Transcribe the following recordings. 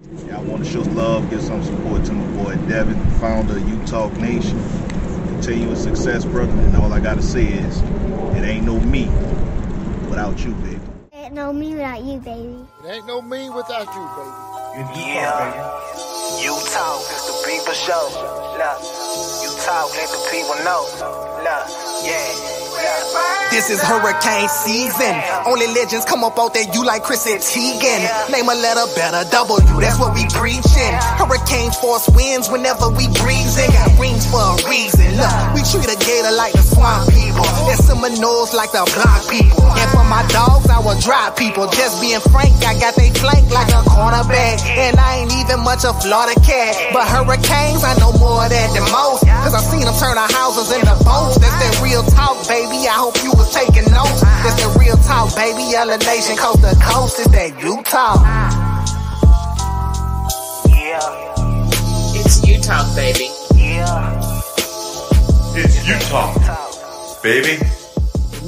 Yeah, I want to show love, give some support to my boy Devin, founder of Utah Nation. Continuous success, brother. And all I gotta say is, it ain't no me without you, baby. Ain't no me without you, baby. It ain't no me without you, baby. Yeah, you talk, it's the people show. Look, you talk, let the people know. Look, yeah. This is hurricane season. Only legends come up out there, you like Chris and Teigen. Name a letter better, W, that's what we preaching. Hurricane force winds whenever we breezing. Got rings for a reason. Look, we treat a gator like the swamp people. And Seminoles like the block people. And for my dogs, I will drive people. Just being frank, I got they flank like a cornerback. And I ain't even much a Florida cat. But hurricanes, I know more of that than most. Cause I seen them turn our houses into boats. That's that real talk, baby. I hope you was taking notes. That's that real talk, baby. Yellow Nation, coast to coast. Is that Utah? Yeah, It's Utah, baby. yeah. It's Utah, baby.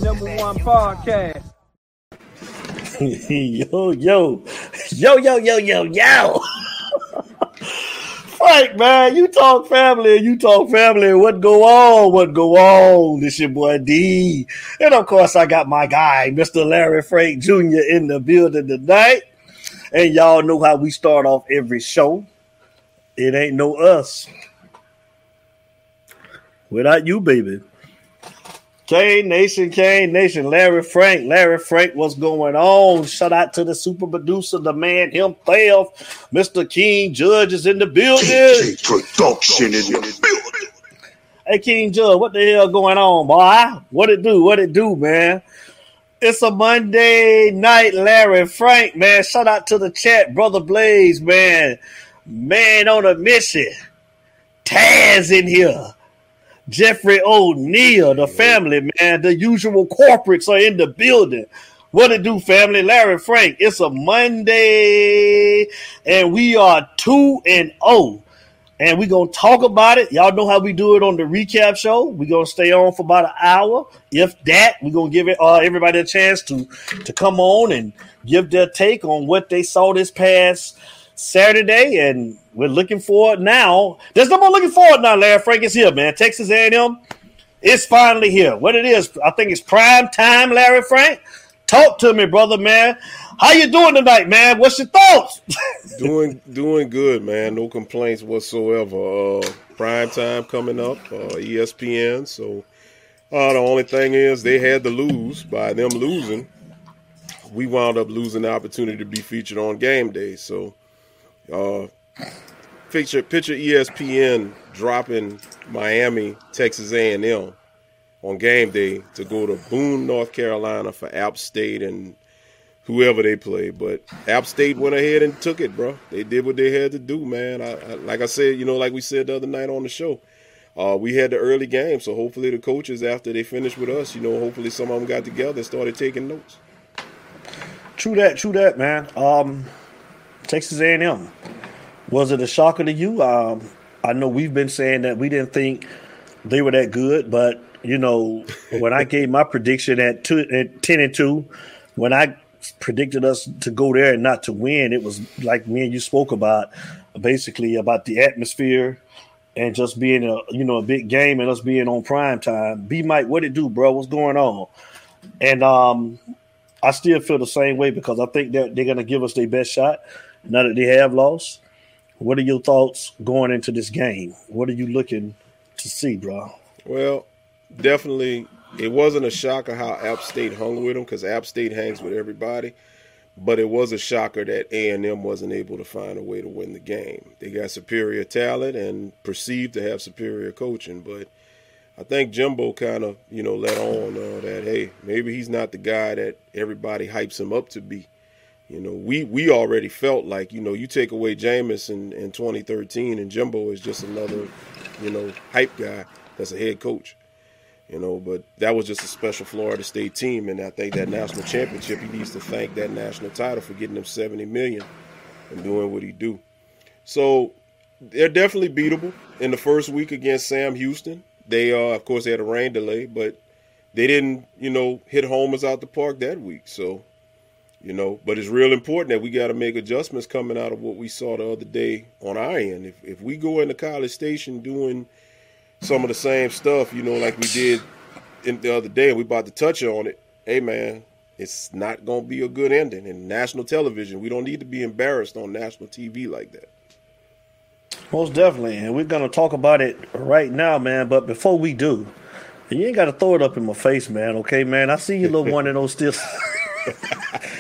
Number one podcast. yo, yo, yo, yo, yo, yo, yo. Frank, man, you talk family, and you talk family. What go on? What go on? This your boy D, and of course I got my guy, Mr. Larry Frank Jr. in the building tonight. And y'all know how we start off every show. It ain't no us without you, baby. K Nation, K Nation, Larry Frank, Larry Frank, what's going on? Shout out to the super producer, the man himself, Mr. King Judge is in the building. TJ Production in the building. Hey King Judge, what the hell going on, boy? What it do? What it do, man? It's a Monday night, Larry Frank, man. Shout out to the chat, brother Blaze, man. Man on a mission. Taz in here. Jeffrey O'Neill, the family, man. The usual corporates are in the building. What it do, family? Larry Frank. It's a Monday, and we are two and oh. And we're gonna talk about it. Y'all know how we do it on the recap show. We're gonna stay on for about an hour. If that, we're gonna give it uh, everybody a chance to to come on and give their take on what they saw this past Saturday, and we're looking forward now. There's no more looking forward now. Larry Frank is here, man. Texas A&M is finally here. What it is, I think it's prime time. Larry Frank, talk to me, brother, man. How you doing tonight, man? What's your thoughts? doing doing good, man. No complaints whatsoever. Uh, prime time coming up, uh, ESPN. So uh, the only thing is they had to lose. By them losing, we wound up losing the opportunity to be featured on game day. So uh, picture picture ESPN dropping Miami, Texas A&M on game day to go to Boone, North Carolina for App State and whoever they play. But App State went ahead and took it, bro. They did what they had to do, man. I, I, like I said, you know, like we said the other night on the show, uh, we had the early game, so hopefully the coaches, after they finished with us, you know, hopefully some of them got together and started taking notes. True that, true that, man. Um, Texas A&M. Was it a shocker to you? Um, I know we've been saying that we didn't think they were that good, but you know, when I gave my prediction at two at ten and two, when I predicted us to go there and not to win, it was like me and you spoke about, basically about the atmosphere and just being a you know a big game and us being on prime time. B Mike, what it do, bro? What's going on? And um, I still feel the same way because I think that they're gonna give us their best shot now that they have lost. What are your thoughts going into this game? What are you looking to see, bro? Well, definitely, it wasn't a shocker how App State hung with them because App State hangs with everybody. But it was a shocker that A and M wasn't able to find a way to win the game. They got superior talent and perceived to have superior coaching, but I think Jimbo kind of you know let on uh, that hey maybe he's not the guy that everybody hypes him up to be. You know, we we already felt like you know you take away Jameis in, in 2013 and Jimbo is just another you know hype guy that's a head coach. You know, but that was just a special Florida State team, and I think that national championship he needs to thank that national title for getting him 70 million and doing what he do. So they're definitely beatable in the first week against Sam Houston. They uh, of course they had a rain delay, but they didn't you know hit homers out the park that week. So you know. But it's real important that we got to make adjustments coming out of what we saw the other day on our end. If if we go into College Station doing some of the same stuff, you know, like we did in the other day, and we about to touch on it. Hey, man, it's not going to be a good ending in national television. We don't need to be embarrassed on national TV like that. Most definitely, and we're gonna talk about it right now, man. But before we do, you ain't gotta throw it up in my face, man. Okay, man. I see you little one of those still.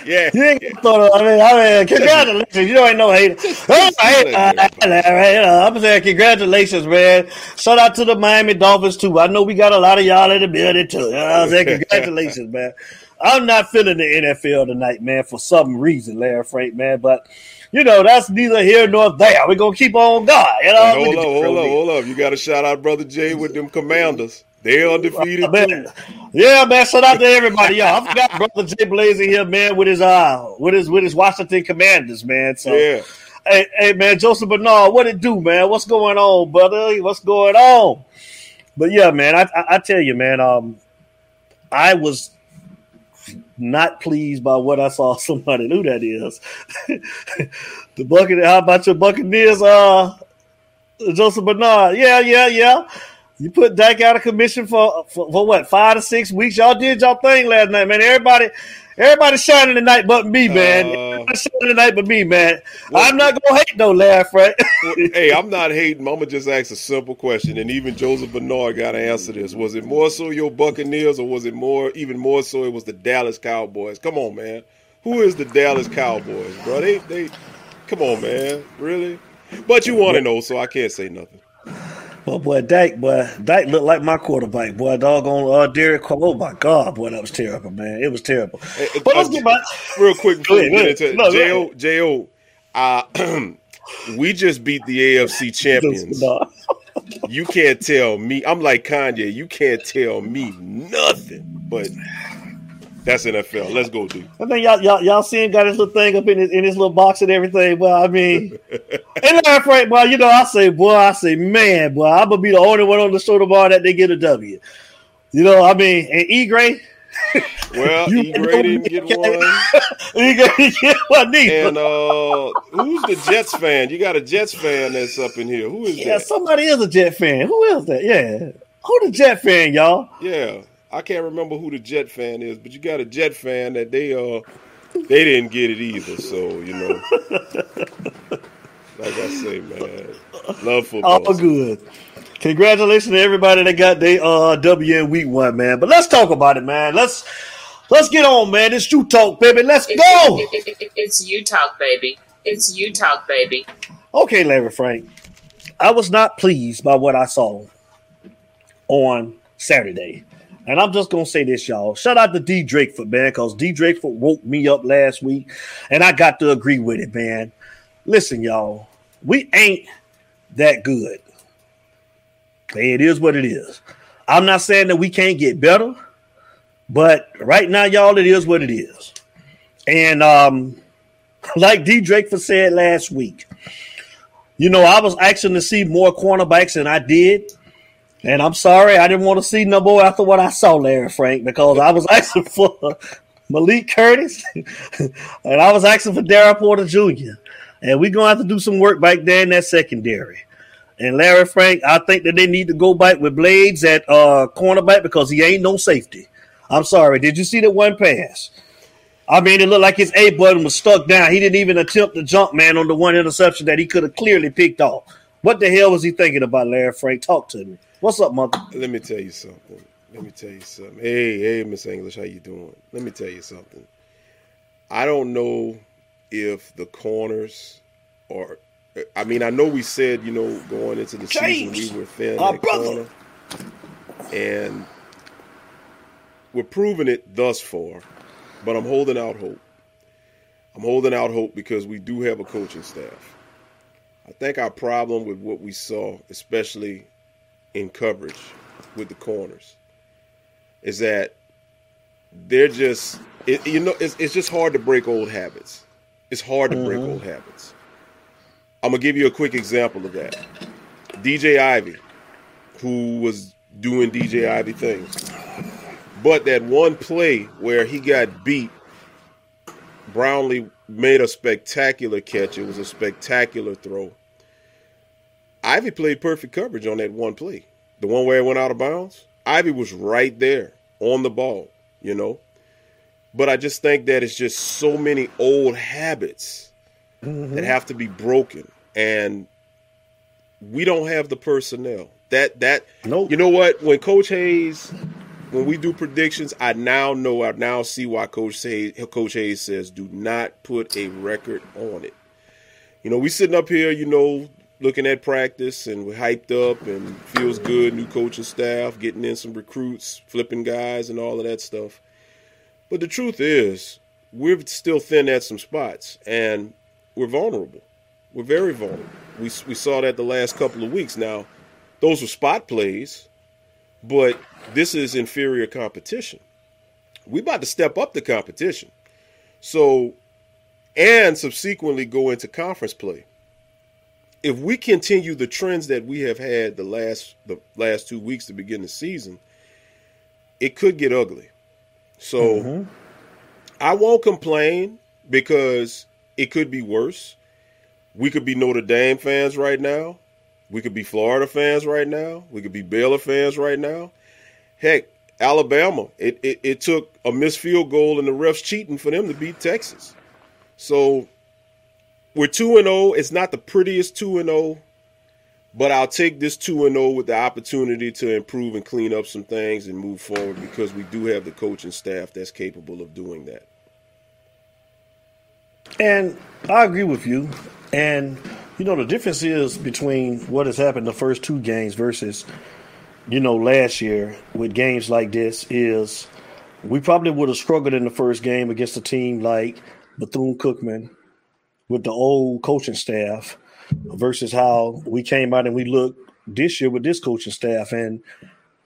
Yeah, you ain't gonna throw it. Up. I mean, I mean, congratulations. You know, ain't no hate. Oh, uh, uh, uh, I'm saying congratulations, man. Shout out to the Miami Dolphins too. I know we got a lot of y'all in the building too. You know I'm saying congratulations, man. I'm not feeling the NFL tonight, man, for some reason, Larry Frank, man. But you know, that's neither here nor there. We're gonna keep on going. You know, hold up, hold up, hold up. You gotta shout out Brother Jay with them commanders. They're undefeated uh, man. too. Yeah, man. Shout out to everybody. Y'all. I forgot Brother Jay Blazing here, man, with his uh with his with his Washington commanders, man. So yeah. Hey, hey man, Joseph Bernard, what it do, man? What's going on, brother? What's going on? But yeah, man, I, I, I tell you, man, um, I was not pleased by what I saw. Somebody knew that is the bucket. How about your Buccaneers? Uh, Joseph Bernard. Yeah, yeah, yeah. You put Dak out of commission for, for, for what five to six weeks. Y'all did y'all thing last night, man. Everybody, everybody shining tonight but me, man. Uh, shining tonight but me, man. Well, I'm not gonna hate no laugh, right? well, hey, I'm not hating. I'm just asked a simple question, and even Joseph Bernard got to answer this. Was it more so your Buccaneers, or was it more, even more so, it was the Dallas Cowboys? Come on, man. Who is the Dallas Cowboys, bro? They, they, come on, man. Really? But you want to know, so I can't say nothing. Well, boy, Dak, boy, Dak looked like my quarterback, boy. Doggone uh, Derek Carr. Oh my God, boy, that was terrible, man. It was terrible. But let's uh, get back real quick before we get into no, Jo. Jo, uh, we just beat the AFC champions. you can't tell me. I'm like Kanye. You can't tell me nothing. But that's NFL. Let's go, dude. I think y'all y'all y'all seeing got his little thing up in his in his little box and everything. Well, I mean, and that's right, boy. You know, I say, boy, I say, man, boy, I'm gonna be the only one on the shoulder bar that they get a W. You know, I mean, and E Gray. Well, E Gray didn't get one. E Gray didn't get one neither. And uh, who's the Jets fan? You got a Jets fan that's up in here. Who is that? yeah, that? somebody is a Jet fan. Who is that? Yeah, who the Jet fan, y'all? Yeah. I can't remember who the Jet fan is, but you got a Jet fan that they uh they didn't get it either. So you know, like I say, man, love football. All good. Congratulations to everybody that got their uh, W in week one, man. But let's talk about it, man. Let's let's get on, man. It's you talk, baby. Let's go. It's you talk, baby. It's you talk, baby. Okay, Larry Frank. I was not pleased by what I saw on Saturday. And I'm just gonna say this, y'all. Shout out to D Drakeford, man, because D Drakeford woke me up last week, and I got to agree with it, man. Listen, y'all, we ain't that good. It is what it is. I'm not saying that we can't get better, but right now, y'all, it is what it is. And um, like D Drakeford said last week, you know, I was asking to see more cornerbacks than I did. And I'm sorry, I didn't want to see no more after what I saw, Larry Frank, because I was asking for Malik Curtis and I was asking for Daryl Porter Jr. And we're going to have to do some work back there in that secondary. And Larry Frank, I think that they need to go back with Blades at uh, cornerback because he ain't no safety. I'm sorry. Did you see that one pass? I mean, it looked like his A button was stuck down. He didn't even attempt to jump, man, on the one interception that he could have clearly picked off. What the hell was he thinking about, Larry Frank? Talk to me. What's up, mother? Let me tell you something. Let me tell you something. Hey, hey, Miss English, how you doing? Let me tell you something. I don't know if the corners are. I mean, I know we said you know going into the James, season we were thin our at brother. corner, and we're proving it thus far. But I'm holding out hope. I'm holding out hope because we do have a coaching staff. I think our problem with what we saw, especially in coverage with the corners is that they're just it, you know it's, it's just hard to break old habits it's hard to mm-hmm. break old habits i'm gonna give you a quick example of that dj ivey who was doing dj ivey things but that one play where he got beat Brownlee made a spectacular catch. It was a spectacular throw. Ivey played perfect coverage on that one play. The one where it went out of bounds. Ivey was right there on the ball, you know. But I just think that it's just so many old habits Mm-hmm. that have to be broken. And we don't have the personnel. That that Nope. you know what? When Coach Hayes when we do predictions, I now know I now see why Coach Hayes Coach Hayes says do not put a record on it. You know, we sitting up here, you know, looking at practice and we're hyped up and feels good, new coaching staff, getting in some recruits, flipping guys and all of that stuff. But the truth is, we're still thin at some spots and we're vulnerable. We're very vulnerable. We, we saw that the last couple of weeks. Now, those were spot plays, but this is inferior competition. We about to step up the competition. So, and subsequently go into conference play. If we continue the trends that we have had the last the last two weeks to begin the season, it could get ugly. So mm-hmm. I won't complain because it could be worse. We could be Notre Dame fans right now. We could be Florida fans right now. We could be Baylor fans right now. Heck, Alabama. It, it, it took a missed field goal and the refs cheating for them to beat Texas. So we're 2 and 0. It's not the prettiest 2 and 0, but I'll take this 2 and 0 with the opportunity to improve and clean up some things and move forward because we do have the coaching staff that's capable of doing that. And I agree with you. And you know the difference is between what has happened the first two games versus you know last year with games like this is we probably would have struggled in the first game against a team like Bethune Cookman with the old coaching staff versus how we came out and we looked this year with this coaching staff and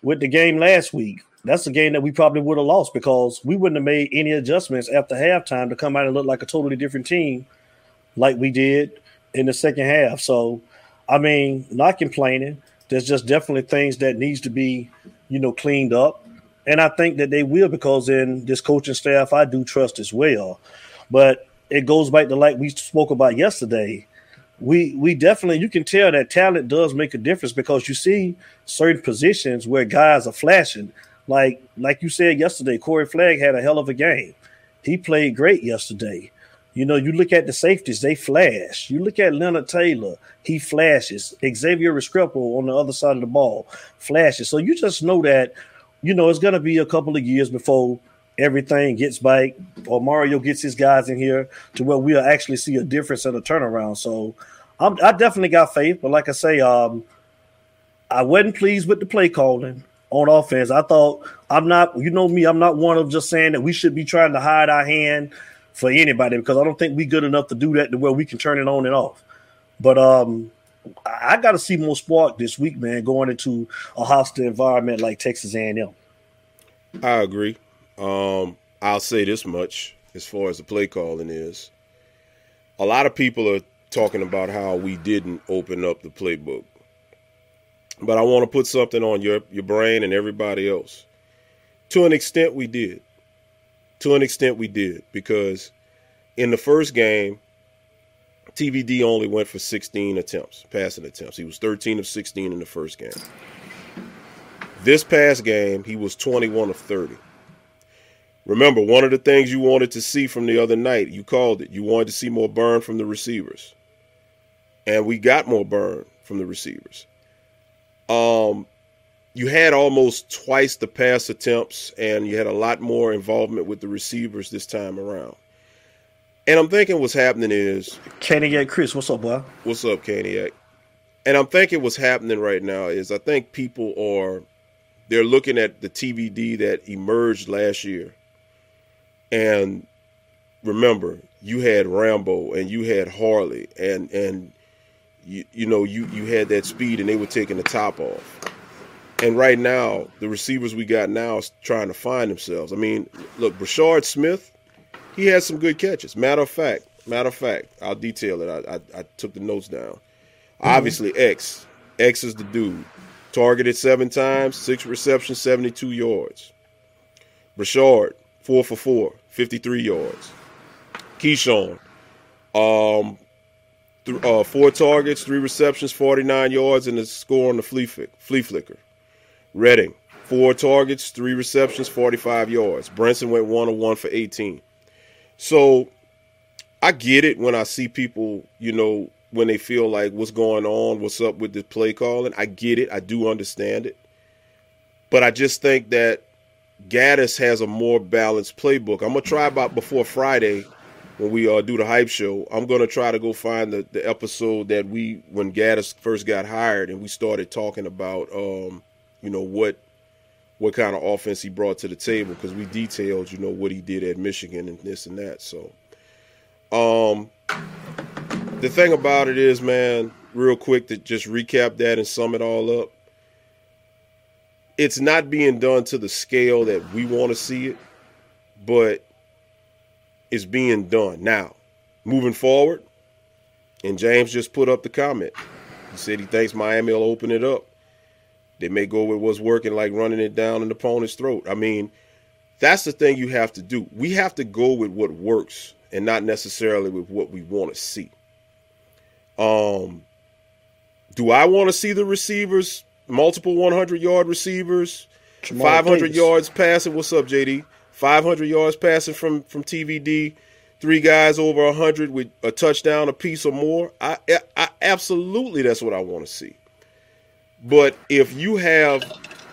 with the game last week. That's a game that we probably would have lost because we wouldn't have made any adjustments after halftime to come out and look like a totally different team like we did in the second half. So, I mean, not complaining. There's just definitely things that needs to be, you know, cleaned up. And I think that they will because in this coaching staff, I do trust as well. But it goes back to like we spoke about yesterday. We we definitely you can tell that talent does make a difference because you see certain positions where guys are flashing. Like like you said yesterday, Corey Flagg had a hell of a game. He played great yesterday. You know, you look at the safeties, they flash. You look at Leonard Taylor, he flashes. Xavier Restrepo on the other side of the ball flashes. So you just know that, you know, it's going to be a couple of years before everything gets back or Mario gets his guys in here to where we'll actually see a difference and a turnaround. So I'm, I definitely got faith. But like I say, um, I wasn't pleased with the play calling on offense. I thought I'm not, you know me, I'm not one of just saying that we should be trying to hide our hand for anybody because I don't think we good enough to do that to where we can turn it on and off. But um I, I got to see more spark this week, man, going into a hostile environment like Texas A&M. I agree. Um, I'll say this much as far as the play calling is. A lot of people are talking about how we didn't open up the playbook. But I want to put something on your, your brain and everybody else. To an extent, we did. To an extent, we did. Because in the first game, TVD only went for 16 attempts, passing attempts. He was 13 of 16 in the first game. This past game, he was 21 of 30. Remember, one of the things you wanted to see from the other night, you called it. You wanted to see more burn from the receivers. And we got more burn from the receivers. Um, you had almost twice the pass attempts, and you had a lot more involvement with the receivers this time around. And I'm thinking what's happening is Caniac Chris, what's up, boy? What's up, Caniac? And I'm thinking what's happening right now is I think people are they're looking at the TVD that emerged last year. And remember, you had Rambo and you had Harley and and you you know you you had that speed and they were taking the top off. And right now, the receivers we got now is trying to find themselves. I mean, look, Brashard Smith, he had some good catches. Matter of fact, matter of fact, I'll detail it. I I, I took the notes down. Mm-hmm. Obviously, X, X is the dude. Targeted seven times, six receptions, 72 yards. Brashard, four for four, 53 yards. Keyshawn, um, th- uh, four targets, three receptions, 49 yards, and a score on the flea, flea flicker. Redding, four targets, three receptions, 45 yards. Brinson went one on one for 18. So I get it when I see people, you know, when they feel like what's going on, what's up with the play calling. I get it. I do understand it. But I just think that Gattis has a more balanced playbook. I'm gonna try about before Friday when we uh, do the hype show. I'm gonna try to go find the, the episode that we when Gattis first got hired and we started talking about um, you know what what kind of offense he brought to the table because we detailed you know what he did at Michigan and this and that. So, um, the thing about it is, man, real quick to just recap that and sum it all up it's not being done to the scale that we want to see it, but it's being done. Now, moving forward, and James just put up the comment. He said he thinks Miami will open it up. They may go with what's working, like running it down an opponent's throat. I mean, that's the thing you have to do. We have to go with what works and not necessarily with what we want to see. Um, do I want to see the receivers multiple 100 yard receivers, Jamal 500 Davis. yards passing. What's up, JD? 500 yards passing from from TVD. Three guys over 100 with a touchdown a piece or more. I, I absolutely that's what I want to see. But if you have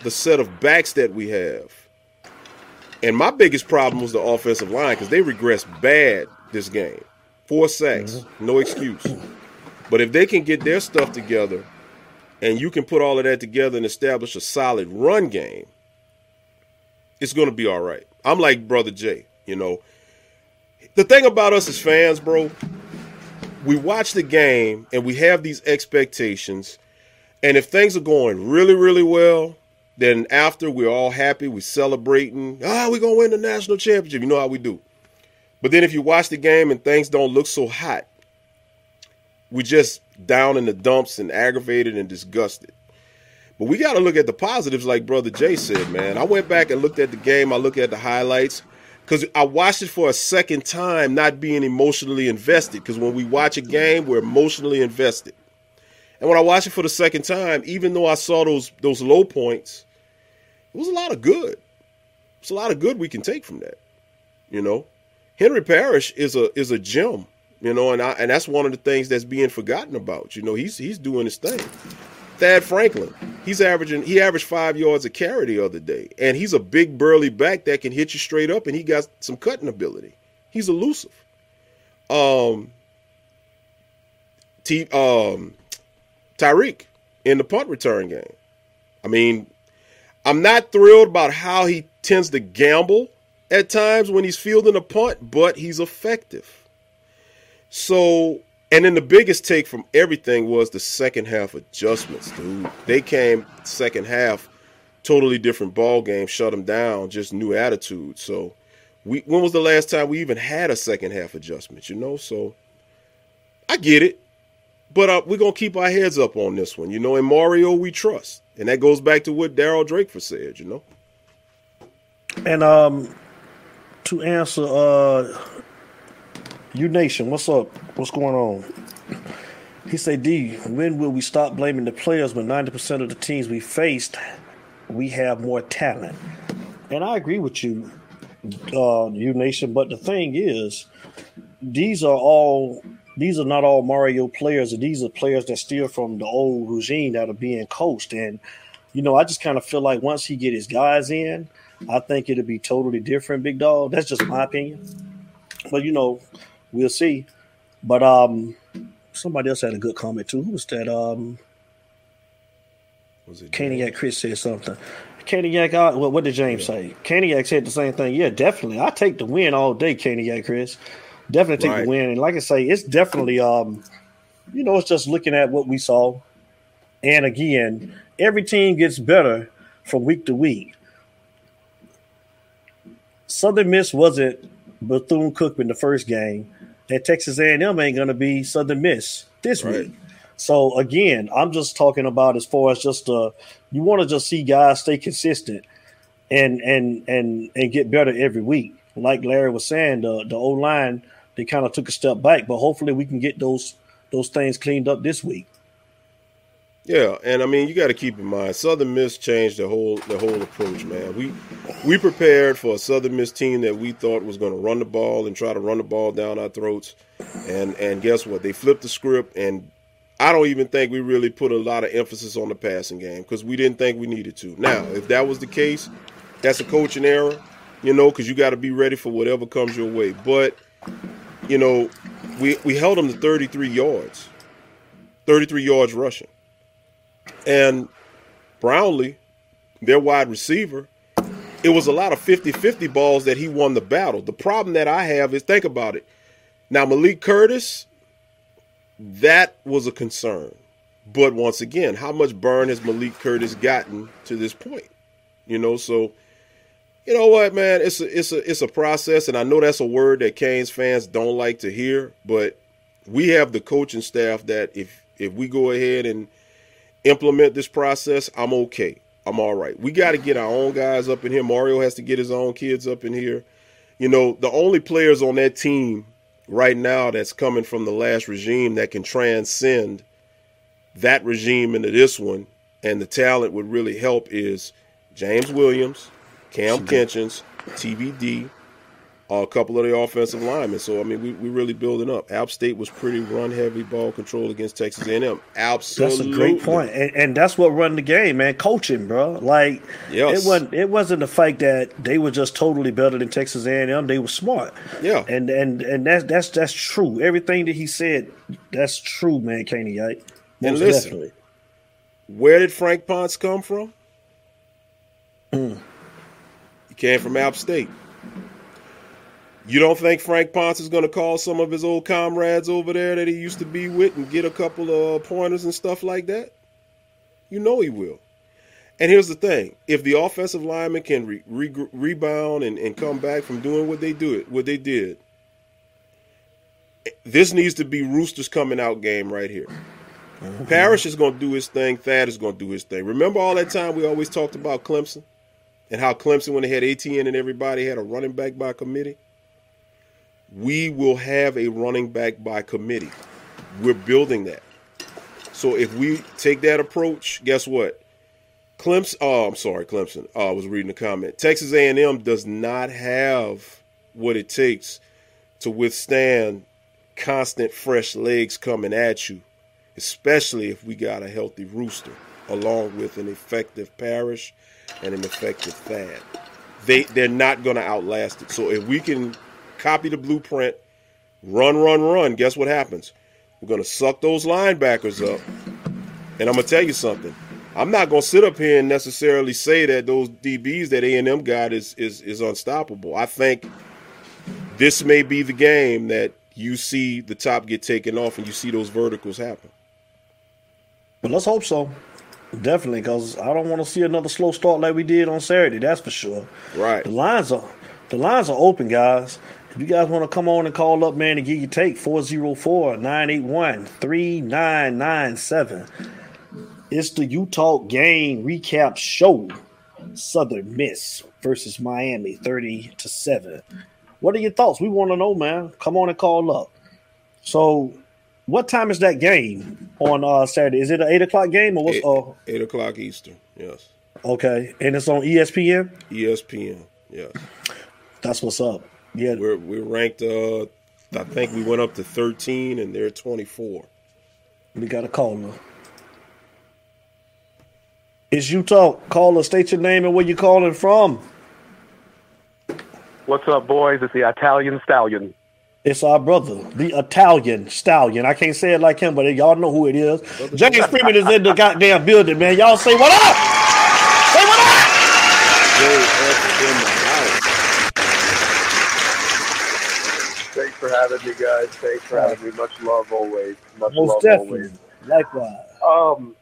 the set of backs that we have, and my biggest problem was the offensive line because they regressed bad this game. Four sacks, mm-hmm. no excuse. But if they can get their stuff together and you can put all of that together and establish a solid run game, it's going to be all right. I'm like Brother Jay, you know. The thing about us as fans, bro, we watch the game and we have these expectations. And if things are going really, really well, then after we're all happy, we're celebrating. Ah, we're going to win the national championship. You know how we do. But then if you watch the game and things don't look so hot, we just down in the dumps and aggravated and disgusted. But we got to look at the positives, like Brother Jay said, man. I went back and looked at the game. I looked at the highlights because I watched it for a second time, not being emotionally invested. Because when we watch a game, we're emotionally invested. And when I watched it for the second time, even though I saw those those low points, it was a lot of good. It's a lot of good we can take from that. You know, Henry Parrish is a is a gem you know, and I, and that's one of the things that's being forgotten about. You know, he's he's doing his thing. Thad Franklin, he's averaging he averaged five yards a carry the other day, and he's a big burly back that can hit you straight up, and he got some cutting ability. He's elusive. Um, T, um, Tyreek in the punt return game. I mean, I'm not thrilled about how he tends to gamble at times when he's fielding a punt, but he's effective. So, and then the biggest take from everything was the second half adjustments, dude. They came second half, totally different ball game, shut them down, just new attitude. So, we when was the last time we even had a second half adjustment? You know, so I get it, but uh, we're gonna keep our heads up on this one. You know, in Mario we trust, and that goes back to what Daryl Drakeford said. You know, and um, to answer uh you Nation, what's up? What's going on? He said, D, when will we stop blaming the players when 90% of the teams we faced, we have more talent? And I agree with you, uh, you Nation, but the thing is, these are all these are not all Mario players, and these are players that steal from the old regime that are being coached. And you know, I just kind of feel like once he get his guys in, I think it'll be totally different, big dog. That's just my opinion. But you know, we'll see. But um, somebody else had a good comment too. Who was that? Um, was it Caniac Chris said something. Caniac, uh, what, what did James yeah. say? Caniac said the same thing. Yeah, definitely. I take the win all day, Caniac Chris. Definitely take right. the win. And like I say, it's definitely um, you know, it's just looking at what we saw. And again, every team gets better from week to week. Southern Miss wasn't Bethune Cookman the first game that Texas A&M ain't going to be Southern Miss this right. week. So again, I'm just talking about as far as just uh, you want to just see guys stay consistent and and and and get better every week. Like Larry was saying, the the O line they kind of took a step back. But hopefully, we can get those those things cleaned up this week. Yeah, and I mean you got to keep in mind Southern Miss changed the whole the whole approach, man. We we prepared for a Southern Miss team that we thought was going to run the ball and try to run the ball down our throats, and and guess what? They flipped the script, and I don't even think we really put a lot of emphasis on the passing game because we didn't think we needed to. Now, if that was the case, that's a coaching error, you know, because you got to be ready for whatever comes your way. But you know, we we held them to 33 yards, 33 yards rushing. And Brownlee, their wide receiver, it was a lot of 50 50 balls that he won the battle. The problem that I have is think about it. Now, Malik Curtis, that was a concern. But once again, how much burn has Malik Curtis gotten to this point? You know, so you know what, man, it's a it's a it's a process, and I know that's a word that Canes fans don't like to hear, but we have the coaching staff that if if we go ahead and implement this process, I'm okay. I'm all right. We got to get our own guys up in here. Mario has to get his own kids up in here. You know, the only players on that team right now that's coming from the last regime that can transcend that regime into this one and the talent would really help is James Williams, Kam Kinchens, TVD, a couple of the offensive linemen. So I mean, we we really building up. App State was pretty run heavy ball control against Texas A&M. Absolutely, that's a great point, and, and that's what run the game, man. Coaching, bro. Like yes. it wasn't it wasn't the fact that they were just totally better than Texas A&M. They were smart. Yeah, and and and that's that's that's true. Everything that he said, that's true, man. Caney, right? And listen, definitely. Where did Frank Ponce come from? Mm. He came from App State. You don't think Frank Ponce is going to call some of his old comrades over there that he used to be with and get a couple of pointers and stuff like that? You know he will. And here's the thing: if the offensive lineman can re- re- rebound and, and come back from doing what they do it, what they did, this needs to be Roosters coming out game right here. Mm-hmm. Parrish is going to do his thing. Thad is going to do his thing. Remember all that time we always talked about Clemson and how Clemson, when they had ATN and everybody, had a running back by committee we will have a running back by committee. We're building that. So if we take that approach, guess what? Clemson. Oh, I'm sorry, Clemson. Oh, I was reading the comment. Texas A&M does not have what it takes to withstand constant fresh legs coming at you, especially if we got a healthy rooster along with an effective Parrish and an effective Thad. They they're not going to outlast it. So if we can copy the blueprint, run, run, run. Guess what happens? We're going to suck those linebackers up. And I'm going to tell you something. I'm not going to sit up here and necessarily say that those DBs that A&M got is, is, is unstoppable. I think this may be the game that you see the top get taken off and you see those verticals happen. Well, let's hope so. Definitely, because I don't want to see another slow start like we did on Saturday. That's for sure. Right. The lines are the lines are open, guys. If you guys want to come on and call up, man, and get your take, 404 981 3997. It's the Utah game recap show. Southern Miss versus Miami, 30 to 7. What are your thoughts? We want to know, man. Come on and call up. So, what time is that game on uh, Saturday? Is it an 8 o'clock game or what's eight, uh, 8 o'clock Eastern? Yes. Okay. And it's on ESPN? ESPN, yes. That's what's up. Yeah, we're we're ranked. Uh, I think we went up to thirteen, and they're twenty four. We got a caller. It's Utah. Caller, state your name and where you calling from. What's up, boys? It's the Italian Stallion. It's our brother, the Italian Stallion. I can't say it like him, but y'all know who it is. James Freeman is in the goddamn building, man. Y'all say what up? Say what up? For having me, guys. Thanks for having me. Much love always. Much Most love definitely. always. Likewise. Um,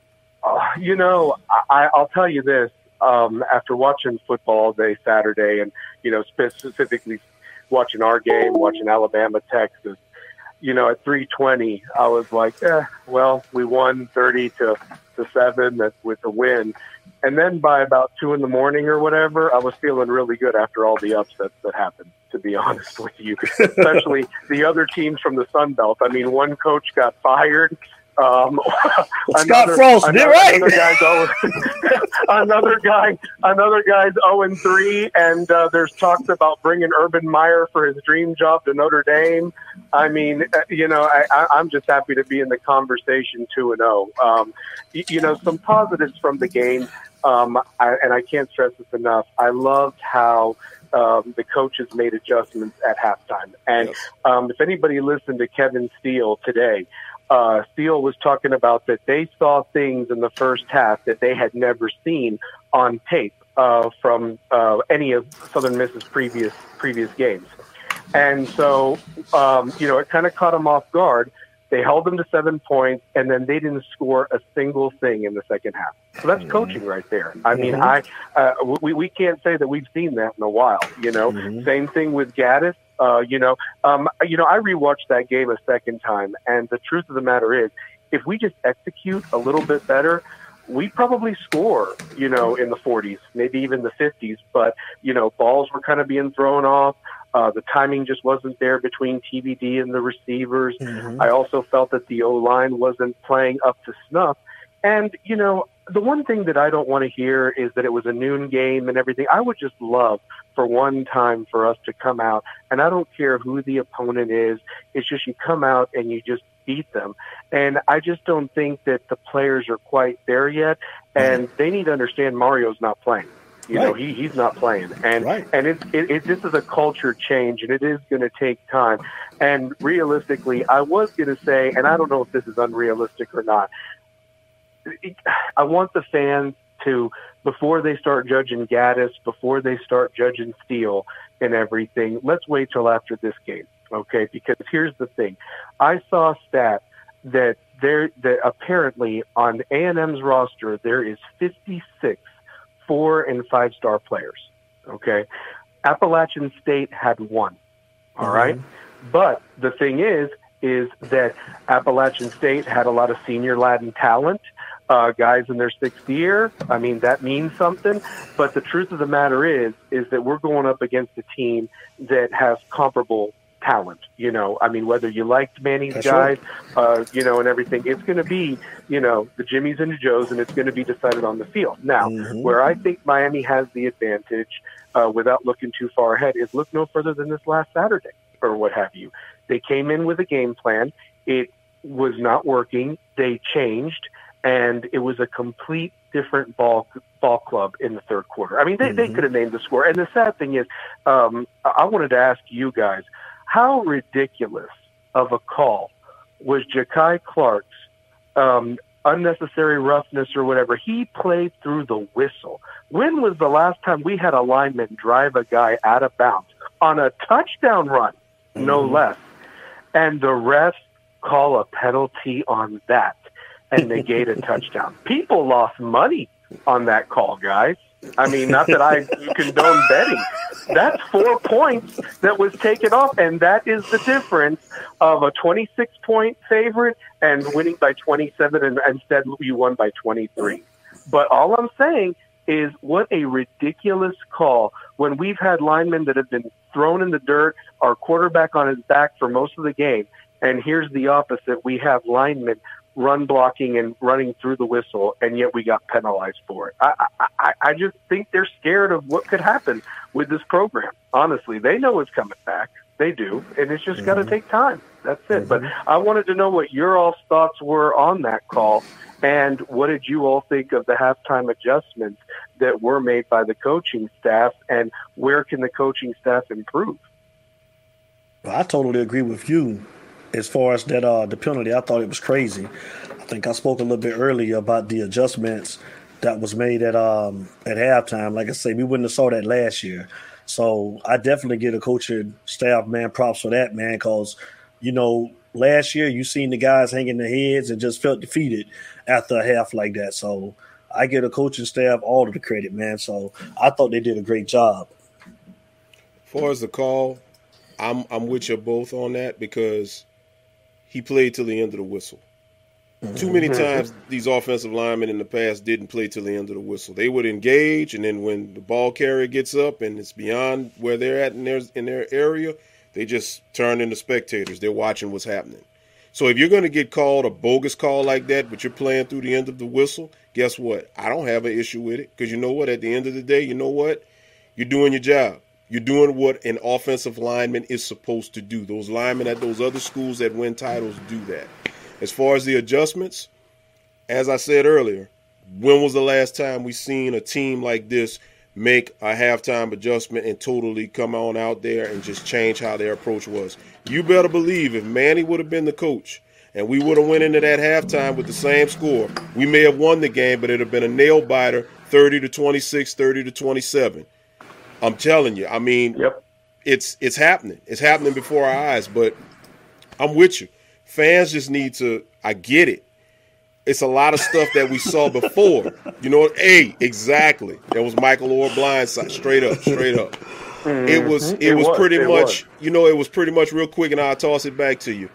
uh, you know, I, I'll tell you this. Um, after watching football all day Saturday, and you know, specifically watching our game, watching Alabama, Texas, you know, at 320, I was like, eh, well, we won 30 to, to seven that with the win. And then by about two in the morning or whatever, I was feeling really good after all the upsets that happened. To be honest with you, especially the other teams from the Sun Belt. I mean, one coach got fired. Um, Scott Frost did another, right. Another guy's 0, another guy, another guy's zero and three, and uh, there's talks about bringing Urban Meyer for his dream job to Notre Dame. I mean, uh, you know, I, I'm just happy to be in the conversation two and zero. Um, y- you know, some positives from the game, um, I, and I can't stress this enough. I loved how um, the coaches made adjustments at halftime, and um, if anybody listened to Kevin Steele today uh, Steele was talking about that they saw things in the first half that they had never seen on tape uh, from uh, any of Southern Miss's previous previous games, and so um, you know it kind of caught them off guard. They held them to seven points, and then they didn't score a single thing in the second half. So that's coaching right there. I mean, Mhm. I uh, we we can't say that we've seen that in a while. You know, same thing with Gattis. Uh, you know, um, you know, I rewatched that game a second time, and the truth of the matter is, if we just execute a little bit better, we probably score. You know, in the 40s, maybe even the 50s. But you know, balls were kind of being thrown off. Uh, the timing just wasn't there between TVD and the receivers. I also felt that the O line wasn't playing up to snuff. And, you know, the one thing that I don't want to hear is that it was a noon game and everything. I would just love for one time for us to come out, and I don't care who the opponent is, it's just you come out and you just beat them. And I just don't think that the players are quite there yet, and they need to understand Mario's not playing. You know, he, he's not playing, and and it's it, it, this is a culture change, and it is going to take time. And realistically, I was going to say, and I don't know if this is unrealistic or not. I want the fans to, before they start judging Gattis, before they start judging Steele and everything, let's wait till after this game, okay? Because here's the thing: I saw a stat that there that apparently on A and M's roster there is 56 four and five star players. Okay, Appalachian State had one. All right, but the thing is, is that Appalachian State had a lot of senior Latin talent. Uh, guys in their sixth year. I mean, that means something. But the truth of the matter is, is that we're going up against a team that has comparable talent. You know, I mean, whether you liked Manny's That's guys, uh, you know, and everything, it's going to be, you know, the Jimmys and the Joes, and it's going to be decided on the field. Now, where I think Miami has the advantage, uh, without looking too far ahead, is look no further than this last Saturday or what have you. They came in with a game plan. It was not working. They changed, and it was a complete different ball ball club in the third quarter. I mean, they, they could have named the score. And the sad thing is, um, I wanted to ask you guys, how ridiculous of a call was Jakai Clark's um, unnecessary roughness or whatever? He played through the whistle. When was the last time we had a lineman drive a guy out of bounds on a touchdown run, no less? And the refs call a penalty on that and negate a touchdown. People lost money on that call, guys. I mean, not that I condone betting. That's four points that was taken off, and that is the difference of a 26 point favorite and winning by 27, and instead you won by 23. But all I'm saying is, what a ridiculous call when we've had linemen that have been thrown in the dirt, our quarterback on his back for most of the game, and here's the opposite: we have linemen run blocking and running through the whistle, and yet we got penalized for it. I, I, I- just think they're scared of what could happen with this program. Honestly, they know it's coming back. They do, and it's just got to mm-hmm. take time. That's it. But mm-hmm. I wanted to know what your all's thoughts were on that call, and what did you all think of the halftime adjustments that were made by the coaching staff, and where can the coaching staff improve? I totally agree with you as far as that uh the penalty. I thought it was crazy. I think I spoke a little bit earlier about the adjustments that was made at um at halftime. Like I say, we wouldn't have saw that last year. So I definitely get a coaching staff man props for that man because you know last year you seen the guys hanging their heads and just felt defeated after a half like that. So I get a coaching staff all of the credit, man. So I thought they did a great job. As far as the call, I'm I'm with you both on that because he played till the end of the whistle. Too many Mhm. times these offensive linemen in the past didn't play till the end of the whistle. They would engage, and then when the ball carrier gets up and it's beyond where they're at in their in their area, they just turn into spectators. They're watching what's happening. So if you're going to get called a bogus call like that, but you're playing through the end of the whistle, guess what? I don't have an issue with it because you know what? At the end of the day, you know what? You're doing your job. You're doing what an offensive lineman is supposed to do. Those linemen at those other schools that win titles do that. As far as the adjustments, as I said earlier, when was the last time we seen a team like this make a halftime adjustment and totally come on out there and just change how their approach was? You better believe if Manny would have been the coach and we would have went into that halftime with the same score, we may have won the game, but it'd have been a nail biter, 30 to 26, 30 to 27. I'm telling you. I mean, it's it's happening. It's happening before our eyes, but I'm with you. Fans just need to. I get it. It's a lot of stuff that we saw before. You know, hey, exactly. That was Michael Orr blindside, straight up, straight up. It was. Mhm. It, was, pretty it much. was. You know, it was pretty much real quick, and I'll toss it back to you.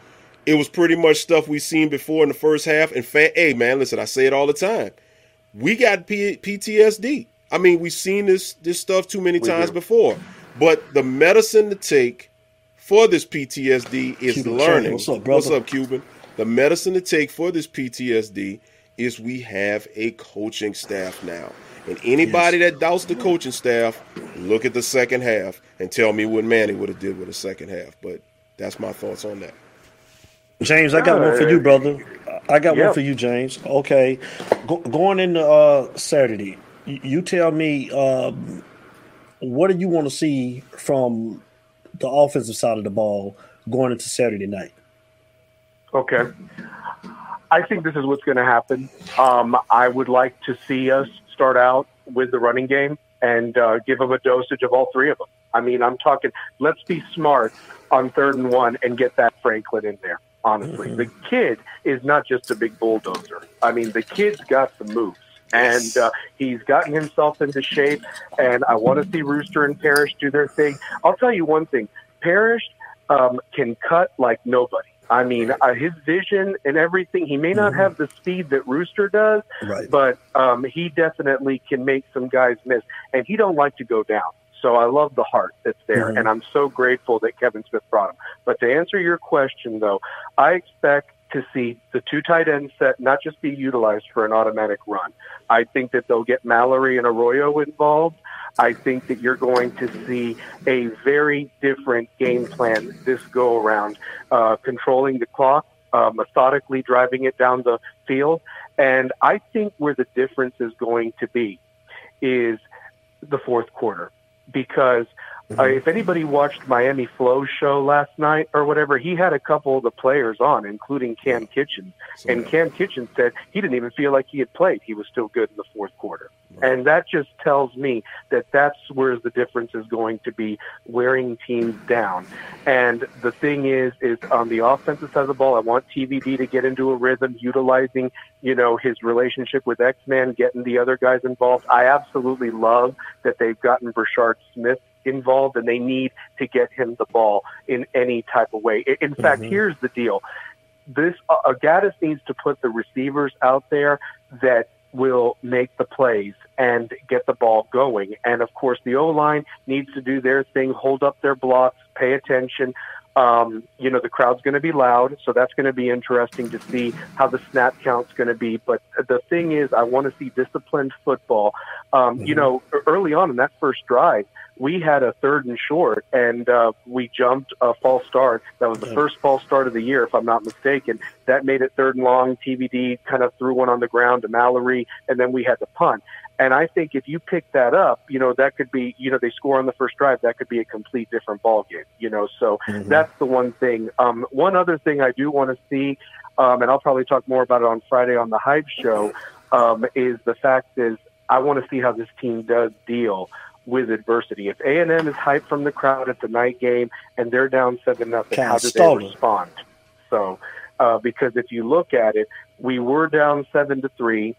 It was pretty much stuff we seen before in the first half. And fan, hey, man, listen, I say it all the time. We got P- PTSD. I mean, we've seen this this stuff too many We times do. before. But the medicine to take for this PTSD is Cuban learning. Chain, what's up, brother? What's up, Cuban? The medicine to take for this PTSD is we have a coaching staff now. And anybody that doubts the coaching staff, look at the second half and tell me what Manny would have did with the second half. But that's my thoughts on that. James, I got one for you, brother. I got Yeah. one for you, James. Okay, Go, going into uh, Saturday, you, tell me um, what do you want to see from the offensive side of the ball going into Saturday night? Okay. I think this is what's going to happen. Um, I would like to see us start out with the running game and uh, give them a dosage of all three of them. I mean, I'm talking, let's be smart on third and one and get that Franklin in there, honestly. The kid is not just a big bulldozer. I mean, the kid's got some moves. And uh, he's gotten himself into shape, and I want to see Rooster and Parrish do their thing. I'll tell you one thing: Parrish um, can cut like nobody. I mean, uh, his vision and everything. He may not have the speed that Rooster does, Right. but um, he definitely can make some guys miss. And he don't like to go down. So I love the heart that's there, Mhm. and I'm so grateful that Kevin Smith brought him. But to answer your question, though, I expect to see the two tight end set not just be utilized for an automatic run. I think that they'll get Mallory and Arroyo involved. I think that you're going to see a very different game plan this go around, uh, controlling the clock, uh, methodically driving it down the field. And I think where the difference is going to be is the fourth quarter. Because uh, if anybody watched Miami Flow's show last night or whatever, he had a couple of the players on, including Kam Kinchens. And Kam Kinchens said he didn't even feel like he had played. He was still good in the fourth quarter. And that just tells me that that's where the difference is going to be wearing teams down. And the thing is, is on the offensive side of the ball, I want TVD to get into a rhythm, utilizing, you know, his relationship with X-Man, getting the other guys involved. I absolutely love that they've gotten Brashard Smith involved and they need to get him the ball in any type of way. In- In fact, here's the deal. This, uh, Gattis needs to put the receivers out there that will make the plays and get the ball going. And of course, the O line needs to do their thing, hold up their blocks, pay attention. Um, you know, the crowd's going to be loud, so that's going to be interesting to see how the snap count's going to be. But the thing is, I want to see disciplined football. Um, You know, early on in that first drive, we had a third and short, and uh, we jumped a false start. That was the first false start of the year, if I'm not mistaken. That made it third and long. TVD kind of threw one on the ground to Mallory, and then we had to punt. And I think if you pick that up, you know, that could be, you know, they score on the first drive, that could be a complete different ball game, you know. So that's the one thing. Um, one other thing I do want to see, um, and I'll probably talk more about it on Friday on the Hype Show, um, is the fact is I want to see how this team does deal with adversity. If A and M is hyped from the crowd at the night game and they're down seven nothing, how do they respond? So, uh, because if you look at it, we were down seven to three.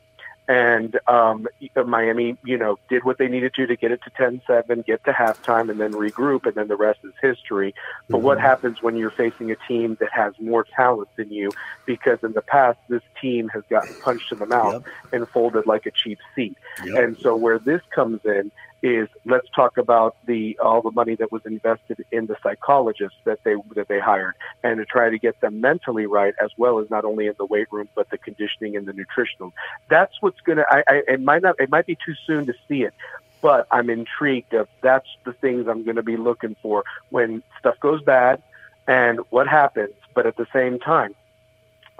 And um, Miami, you know, did what they needed to to get it to 10-7, get to halftime, and then regroup, and then the rest is history. But what happens when you're facing a team that has more talent than you? Because in the past, this team has gotten punched in the mouth and folded like a cheap seat. Yep. And so where this comes in is let's talk about the all the money that was invested in the psychologists that they that they hired and to try to get them mentally right as well as not only in the weight room but the conditioning and the nutritional. That's what's gonna. I, I it might not. It might be too soon to see it. But I'm intrigued of that's the things I'm going to be looking for when stuff goes bad and what happens. But at the same time,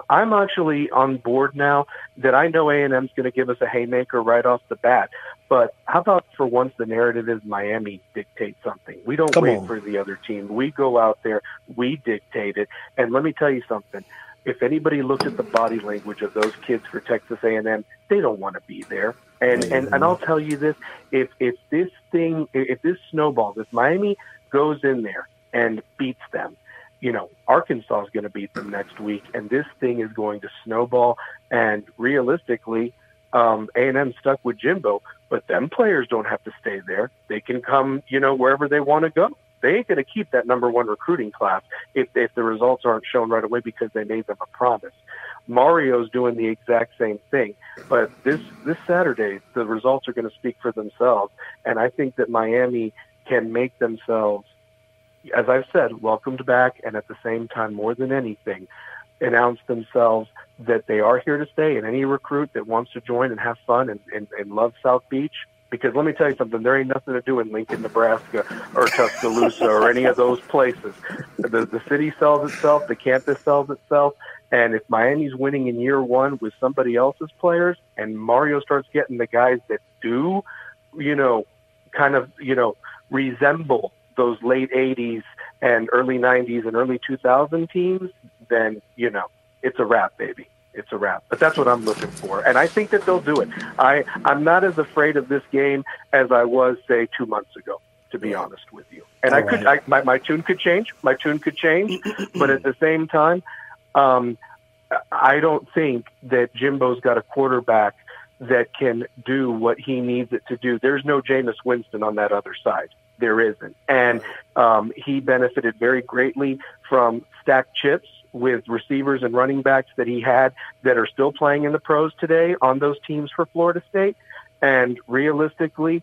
I'm actually on board now that I know A&M's going to give us a haymaker right off the bat. But how about for once the narrative is Miami dictate something? We don't Come wait on. for the other team. We go out there, we dictate it. And let me tell you something. If anybody looked at the body language of those kids for Texas A&M, they don't want to be there. And and and I'll tell you this: if if this thing, if this snowballs, if Miami goes in there and beats them, you know, Arkansas is going to beat them next week, and this thing is going to snowball. And realistically, um, A&M stuck with Jimbo, but them players don't have to stay there. They can come, you know, wherever they want to go. They ain't going to keep that number one recruiting class if if the results aren't shown right away because they made them a promise. Mario's doing the exact same thing, but this this Saturday the results are going to speak for themselves, and I think that Miami can make themselves as I've said, welcomed back, and at the same time, more than anything, announce themselves that they are here to stay. And any recruit that wants to join and have fun and, and, and love South Beach, because let me tell you something, there ain't nothing to do in Lincoln, Nebraska, or Tuscaloosa, or any of those places. The, the city sells itself, the campus sells itself. And if Miami's winning in year one with somebody else's players, and Mario starts getting the guys that do, you know, kind of, you know, resemble those late 80s and early 90s and early 2000 teams, then, you know, it's a wrap, baby. It's a wrap. But that's what I'm looking for. And I think that they'll do it. I, I'm not as afraid of this game as I was, say, two months ago, to be honest with you. And I All could, I, my, my tune could change. My tune could change. but at the same time, um, I don't think that Jimbo's got a quarterback that can do what he needs it to do. There's no Jameis Winston on that other side. There isn't. And um, he benefited very greatly from stacked chips with receivers and running backs that he had that are still playing in the pros today on those teams for Florida State. And realistically,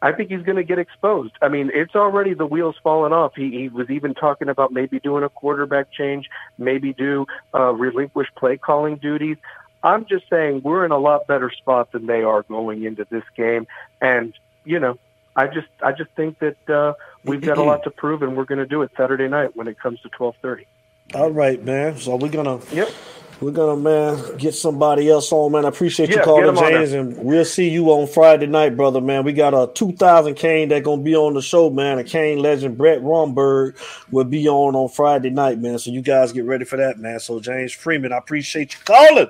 I think he's going to get exposed. I mean, it's already the wheels falling off. He, he was even talking about maybe doing a quarterback change, maybe do uh, relinquish play calling duties. I'm just saying we're in a lot better spot than they are going into this game, and you know, I just I just think that uh, we've got a lot to prove, and we're going to do it Saturday night when it comes to 12:30. All right, man. So we're gonna Yep. we're gonna man get somebody else on, man. I appreciate you calling, get 'em on James, and we'll see you on Friday night, brother, man. We got a two thousand Cane that gonna be on the show, man. A Cane legend, Brett Romberg, will be on on Friday night, man. So you guys get ready for that, man. So James Freeman, I appreciate you calling.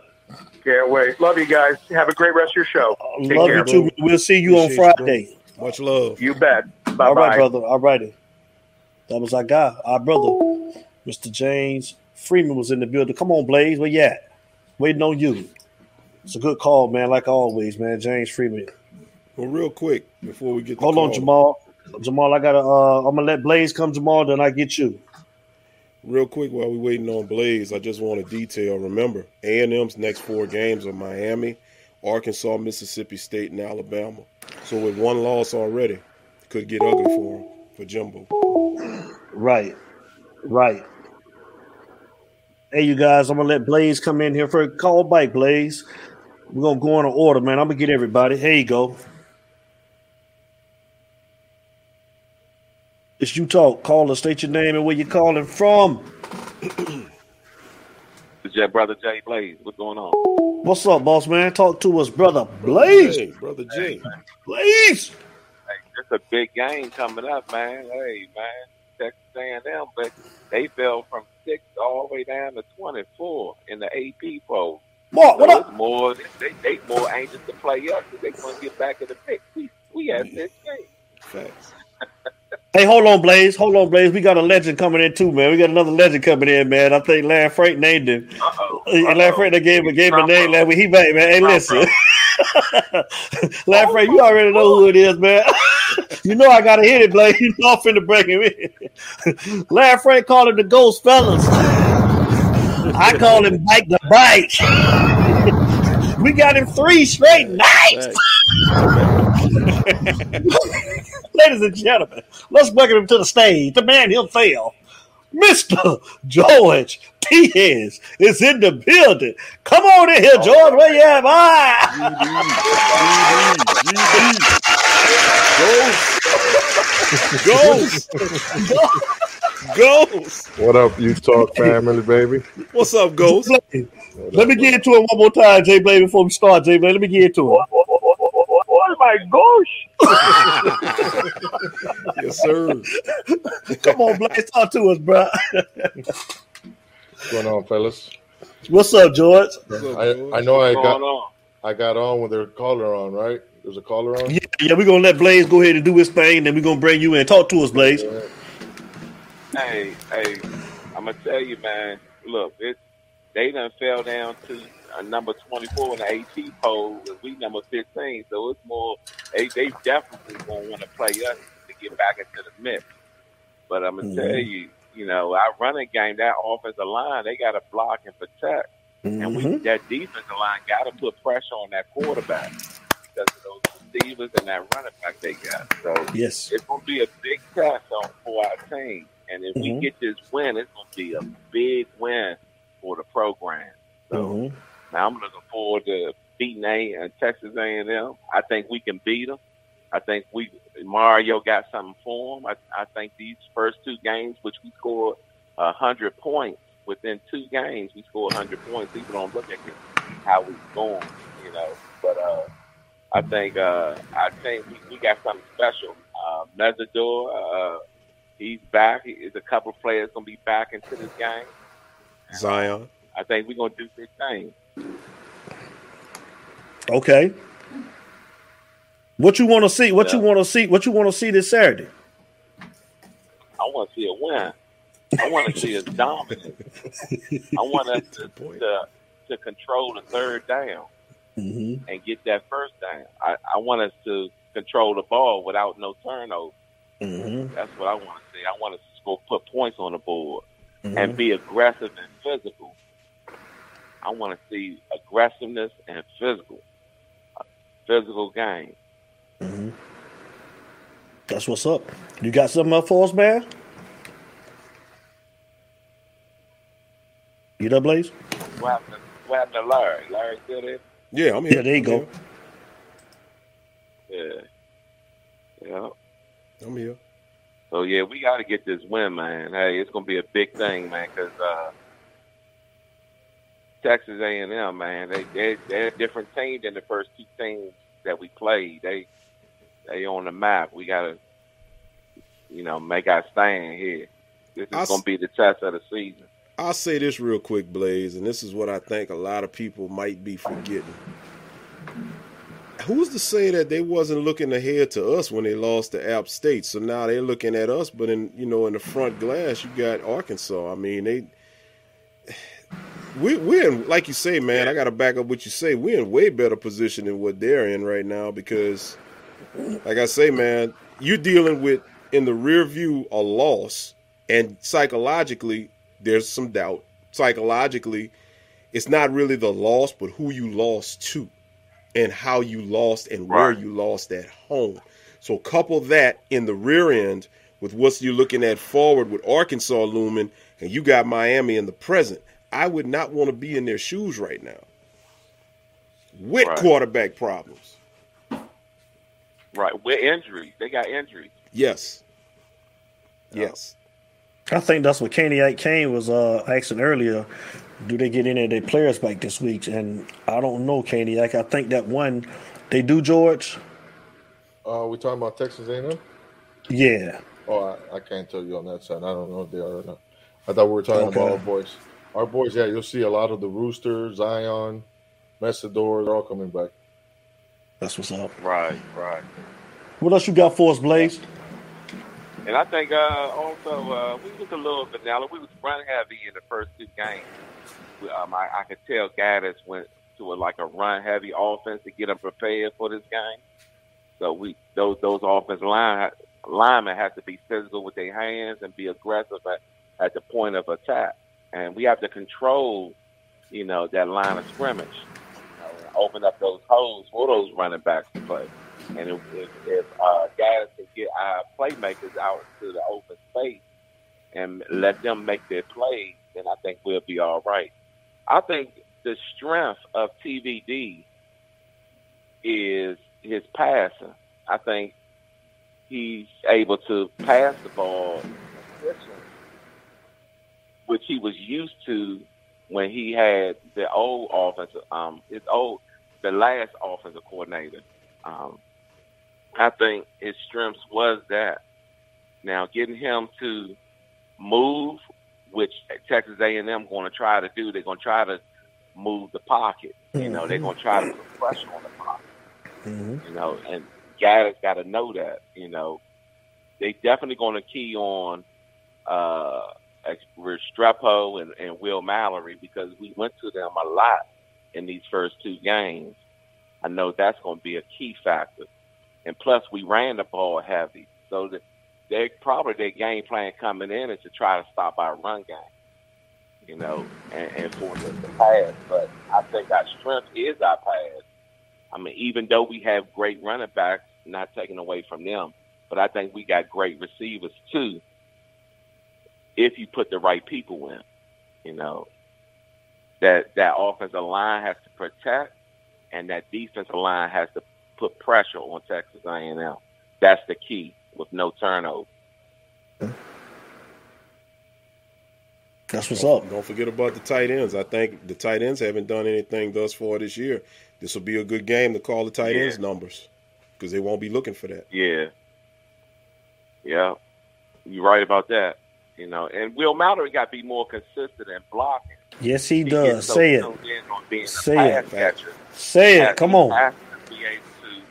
Can't wait. Love you guys. Have a great rest of your show. Uh, Take Love care. you too. We'll see you on Appreciate you. Friday. Much love. You bet. Bye All right, brother. All righty. That was our guy, our brother, Mr. James Freeman was in the building. Come on, Blaze. Where you at? Waiting on you. It's a good call, man. Like always, man. James Freeman. Well, real quick before we get the Hold on, Jamal. Jamal, I gotta. Uh, I'm gonna let Blaze come, Jamal. Then I get you. Real quick while we waiting on Blaze, I just want to detail. Remember, A and M's next four games are Miami, Arkansas, Mississippi State, and Alabama. So with one loss already, could get ugly for him for Jimbo. Right. Right. Hey, you guys. I'm gonna let Blaze come in here for a call bike, Blaze. We're gonna go on in order, man. I'm gonna get everybody. Here you go. It's you talk. Call us. State your name and where you're calling from. It's your brother Jay Blaze. What's going on? What's up, boss man? Talk to us, brother. Blaze. Hey, brother Jay. Blaze. Hey, it's a big game coming up, man. Hey, man, Texas A&M, but they fell from six all the way down to twenty-four in the AP poll. Mark, what up? more, they they more anxious to play us because they want to get back in the mix. We we had this game. Hey, hold on, Blaze. Hold on, Blaze. We got a legend coming in too, man. We got another legend coming in, man. I think Land Frank named him. Uh oh. And Larry Frank, they gave, gave him a name week. He back, man. Hey, listen. Larry Frank, you already know who it is, man. You know I got to hit it, Blake. You know I'm finna break him in. Larry Frank called him the Ghost Fellas. I call him Bike the Bike. we got him three straight nights. Ladies and gentlemen, let's welcome him to the stage. The man he'll fail. Mr. George P.S. is in the building. Come on in here, George. Where you at? Ghost. Ghost. What up, you talk family, baby? What's up, Ghost? Let me get into it one more time, J Blade, before we start, J Blade. Let me get into it. My gosh! yes, sir. Come on, Blade, talk to us, bro. What's going on, fellas? What's up, George? I, I know I got on? I got on with their caller on, right? There's a caller on. Yeah, yeah, we're gonna let Blaze go ahead and do his thing, and then we're gonna bring you in. Talk to us, Blaze. Hey, hey, I'm gonna tell you, man. Look, it they done fell down to uh, number 24 in the AP poll, and we number 15. So it's more. They they definitely gonna want to play us to get back into the mix. But I'm gonna Mhm. tell you, you know, our running game, that offensive line, they got to block and protect, and we Mhm. that defensive line got to put pressure on that quarterback because of those receivers and that running back they got. So Yes. it's gonna be a big test on for our team. And if Mhm. we get this win, it's gonna be a big win for the program. So Mhm. Now I'm looking forward to beating A and Texas A&M. I think we can beat them. I think we Mario got something for him. I, I think these first two games, which we scored a hundred points within two games, we scored hundred points. People don't look at how we going, you know. But uh, I think uh, I think we, we got something special. Uh, Mesidor, uh, he's back. He, a couple of players gonna be back into this game. Zion. I think we're gonna do big things. Okay. What you want to see? What you want to see? What you want to see this Saturday? I want to see a win. I want to see a dominant. I want us to, to to control the third down Mm-hmm. and get that first down. I, I want us to control the ball without no turnover. Mm-hmm. That's what I want to see. I want us to score, put points on the board Mhm. and be aggressive and physical. I want to see aggressiveness and physical, a physical game. Mm-hmm. That's what's up. You got something up for us, man? You there, Blaze? What happened? What happened to Larry? Larry still there? Yeah, I'm here. Yeah, there you go. Yeah. Yeah. I'm here. So yeah, we got to get this win, man. Hey, it's gonna be a big thing, man, because uh, Texas A&M, man, they they they're a different team than the first two teams that we played. They they on the map. We gotta, you know, make our stand here. This is I s- gonna be the test of the season. I'll say this real quick, Blaze, and this is what I think a lot of people might be forgetting. Who's to say that they wasn't looking ahead to us when they lost to App State? So now they're looking at us, but in you know in the front glass you got Arkansas. I mean they we we're in, like you say, man. I got to back up what you say. We're in way better position than what they're in right now because, like I say, man, you're dealing with in the rear view a loss, and psychologically there's some doubt. Psychologically, it's not really the loss, but who you lost to, and how you lost, and where Right. you lost at home. So couple that in the rear end with what you're looking at forward with Arkansas looming, and you got Miami in the present. I would not want to be in their shoes right now with Right. quarterback problems. Right, with injuries, they got injuries. Yes. Yes. I think that's what Kaniak Kane was uh, asking earlier. Do they get any of their players back this week? And I don't know, Kaniak. I think that one they do, George. Uh, we talking about Texas A&M? Yeah. Oh, I, I can't tell you on that side. I don't know if they are or not. I thought we were talking Okay. about our boys. Our boys, yeah, you'll see a lot of the Roosters, Zion, Mesidor, they're all coming back. That's what's up. Right, right. What else you got for us, Blaze? And I think uh, also uh, we was a little vanilla. We was run heavy in the first two games. We, um, I, I could tell Gattis went to a, like a run heavy offense to get them prepared for this game. So we those those offensive line linemen have to be physical with their hands and be aggressive at, at the point of attack. And we have to control, you know, that line of scrimmage. You know, open up those holes for those running backs to play. And if, if, if uh, guys can get our playmakers out to the open space and let them make their plays, then I think we'll be all right. I think the strength of TVD is his passing. I think he's able to pass the ball, which he was used to when he had the old offensive, um, his old, the last offensive coordinator. Um, I think his strengths was that. Now, getting him to move, which Texas A&M going to try to do, they're going to try to move the pocket. You know, they're going to try to put pressure on the pocket. Mm-hmm. You know, and guys got to know that. You know, they definitely going to key on uh, Restrepo and, and Will Mallory because we went to them a lot in these first two games. I know that's going to be a key factor. And plus, we ran the ball heavy, so that they probably their game plan coming in is to try to stop our run game, you know, and, and force us to pass. But I think our strength is our pass. I mean, even though we have great running backs, not taking away from them, but I think we got great receivers too. If you put the right people in, you know, that that offensive line has to protect, and that defensive line has to put pressure on Texas A&M. That's the key with no turnover. That's what's up. Don't forget about the tight ends. I think the tight ends haven't done anything thus far this year. This will be a good game to call the tight Yeah. ends numbers because they won't be looking for that. Yeah. Yeah. You're right about that. You know, and Will Mallory got to be more consistent in blocking. Yes, he He does. so Say it. tuned in on being a Say it. catcher. Say it. Come on. has to be able to.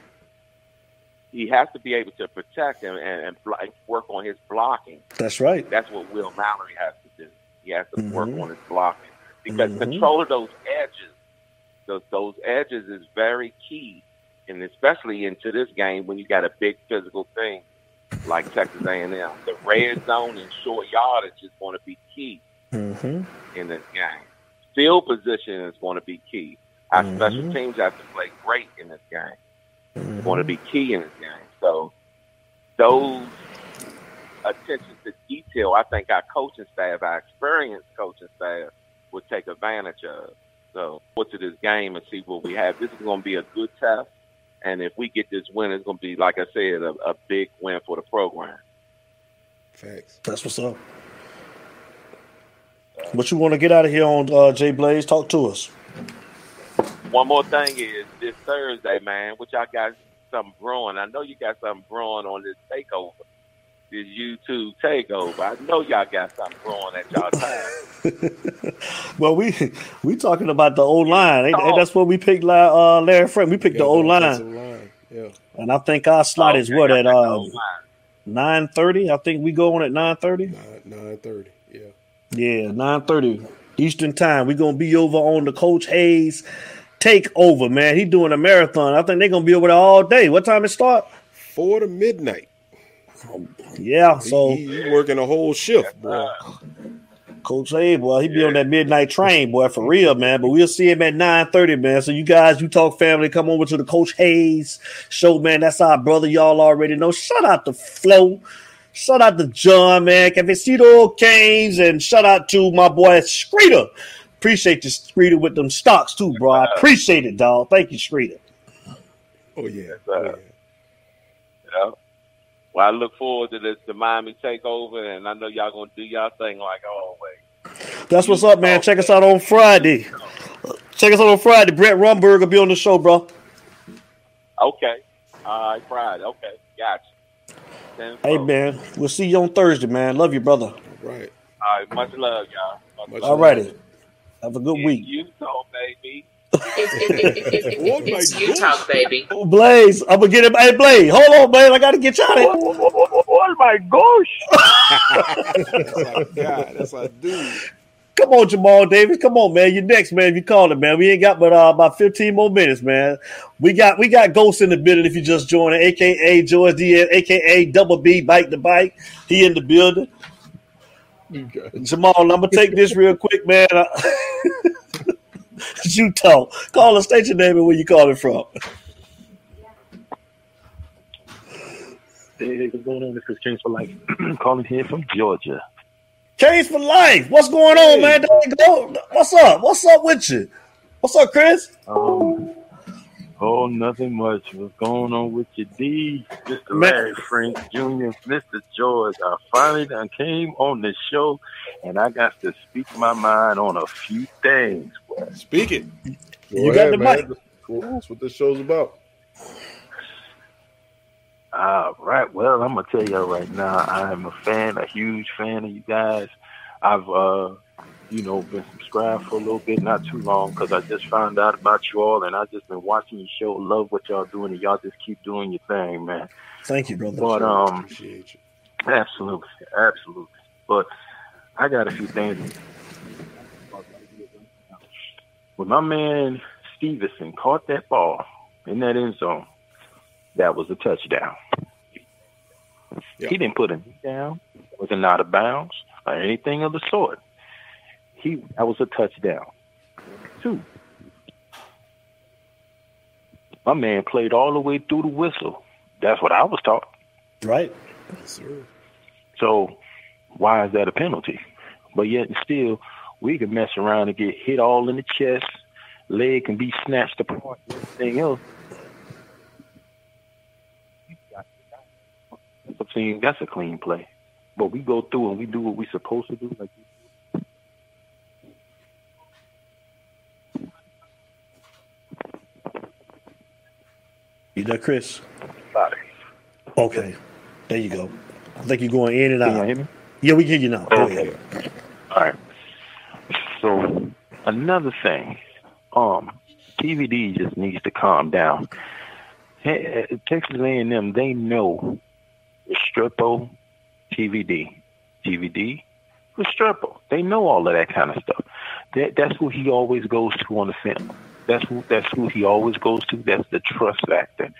He has to be able to protect him and, and work on his blocking. That's right. That's what Will Mallory has to do. He has to work Mhm. on his blocking because Mhm. control of those edges, those those edges is very key, and especially into this game when you got a big physical thing like Texas A&M. The red zone and short yardage is going to be key Mm-hmm. in this game. Field position is going to be key. Our Mhm. special teams have to play great in this game. It's going to be key in this game. So those attention to detail, I think our coaching staff, our experienced coaching staff, will take advantage of. So go to this game and see what we have. This is going to be a good test. And if we get this win, it's going to be, like I said, a, a big win for the program. Facts. That's what's up. What you want to get out of here on uh, Jay Blaze? Talk to us. One more thing is this Thursday, man, which I got something brewing. I know you got something brewing on this takeover, this YouTube takeover. I know y'all got something brewing at y'all time. Well, we we talking about the old line. Ain't, ain't that's what we picked La- uh, Larry Frank. We picked the old line, line. Yeah. and I think our slot is what at got the uh, nine thirty. I think we go on at nine thirty. Nine nine thirty. Yeah. Yeah, nine thirty Eastern time. We gonna be over on the Coach Hayes takeover, man. He doing a marathon. I think they're gonna be over there all day. What time it start? Four to midnight. Yeah, so he, he working a whole shift, boy. Coach A, boy, he be on that midnight train, boy, for real, man. But we'll see him at nine thirty, man. So you guys, you talk family, come over to the Coach Hayes show, man. That's our brother. Y'all already know. Shout out to Flo. Shout out to John, man. Cafecito Canes, and shout out to my boy Screeter. Appreciate you, Screeter, with them stocks too, bro. I appreciate it, dog. Thank you, Screeter. Oh yeah. Oh, yeah. Yeah. Well, I look forward to this the Miami takeover, and I know y'all gonna do y'all thing like always. That's what's up, man. Check us out on Friday. Check us out on Friday. Brett Romberg will be on the show, bro. Okay. All right, Friday. Okay, gotcha. Ten Hey, four. man. We'll see you on Thursday, man. Love you, brother. Right. All right, much love, y'all. Much Much All righty. Have a good week. Utah, baby. Oh it's you talk, baby. Blaze, I'm gonna get him. Hey, Blaze, hold on, Blaze. I gotta get you out of here. Oh my gosh! God, that's our dude. Come on, Jamal Davis. Come on, man. You're next, man. You call it, man. We ain't got but uh, about 15 more minutes, man. We got we got Ghost in the building if you just joined, aka George Diaz, aka Double B Bike the Bike. He in the building. Jamal, I'm gonna take this real quick, man. you talk. Call us, state your name and where you calling from. Hey, what's going on? This is Kings for Life. Calling here from Georgia. Case for life. What's going on, man? Go- What's up? What's up with you? What's up, Chris? Um, oh, nothing much. What's going on with you, D? Mr. Larry Frank Jr., Mr. George. I finally done came on the show, and I got to speak my mind on a few things. Speak it. You got the mic. That's what this show's about. All right. Well, I'm gonna tell you right now, I am a fan, a huge fan of you guys. I've, uh, you know, been subscribed for a little bit, not too long, because I just found out about you all, and I just been watching your show. Love what y'all doing, and y'all just keep doing your thing, man. Thank you, brother. But um, absolutely, absolutely. But I got a few things. When my man Stevenson caught that ball in that end zone, that was a touchdown. He didn't put him down, wasn't out of bounds or anything of the sort. He that was a touchdown. Two. My man played all the way through the whistle. That's what I was taught. Right. Yes, So why is that a penalty? But yet and still, we can mess around and get hit all in the chest, leg can be snatched apart, everything else. I'm saying that's a clean play. But we go through and we do what we're supposed to do. Like You there, Chris? Got it. Okay. There you go. I think you're going in and Can out. you hear me? Yeah, we can hear you now. Go Okay. ahead. All right. So another thing, um, TVD just needs to calm down. Hey, uh, Texas A&M, they know Restrepo, TVD, TVD, Restrepo. They know all of that kind of stuff. That, that's who he always goes to on the film. That's who that's who he always goes to. That's the trust factor.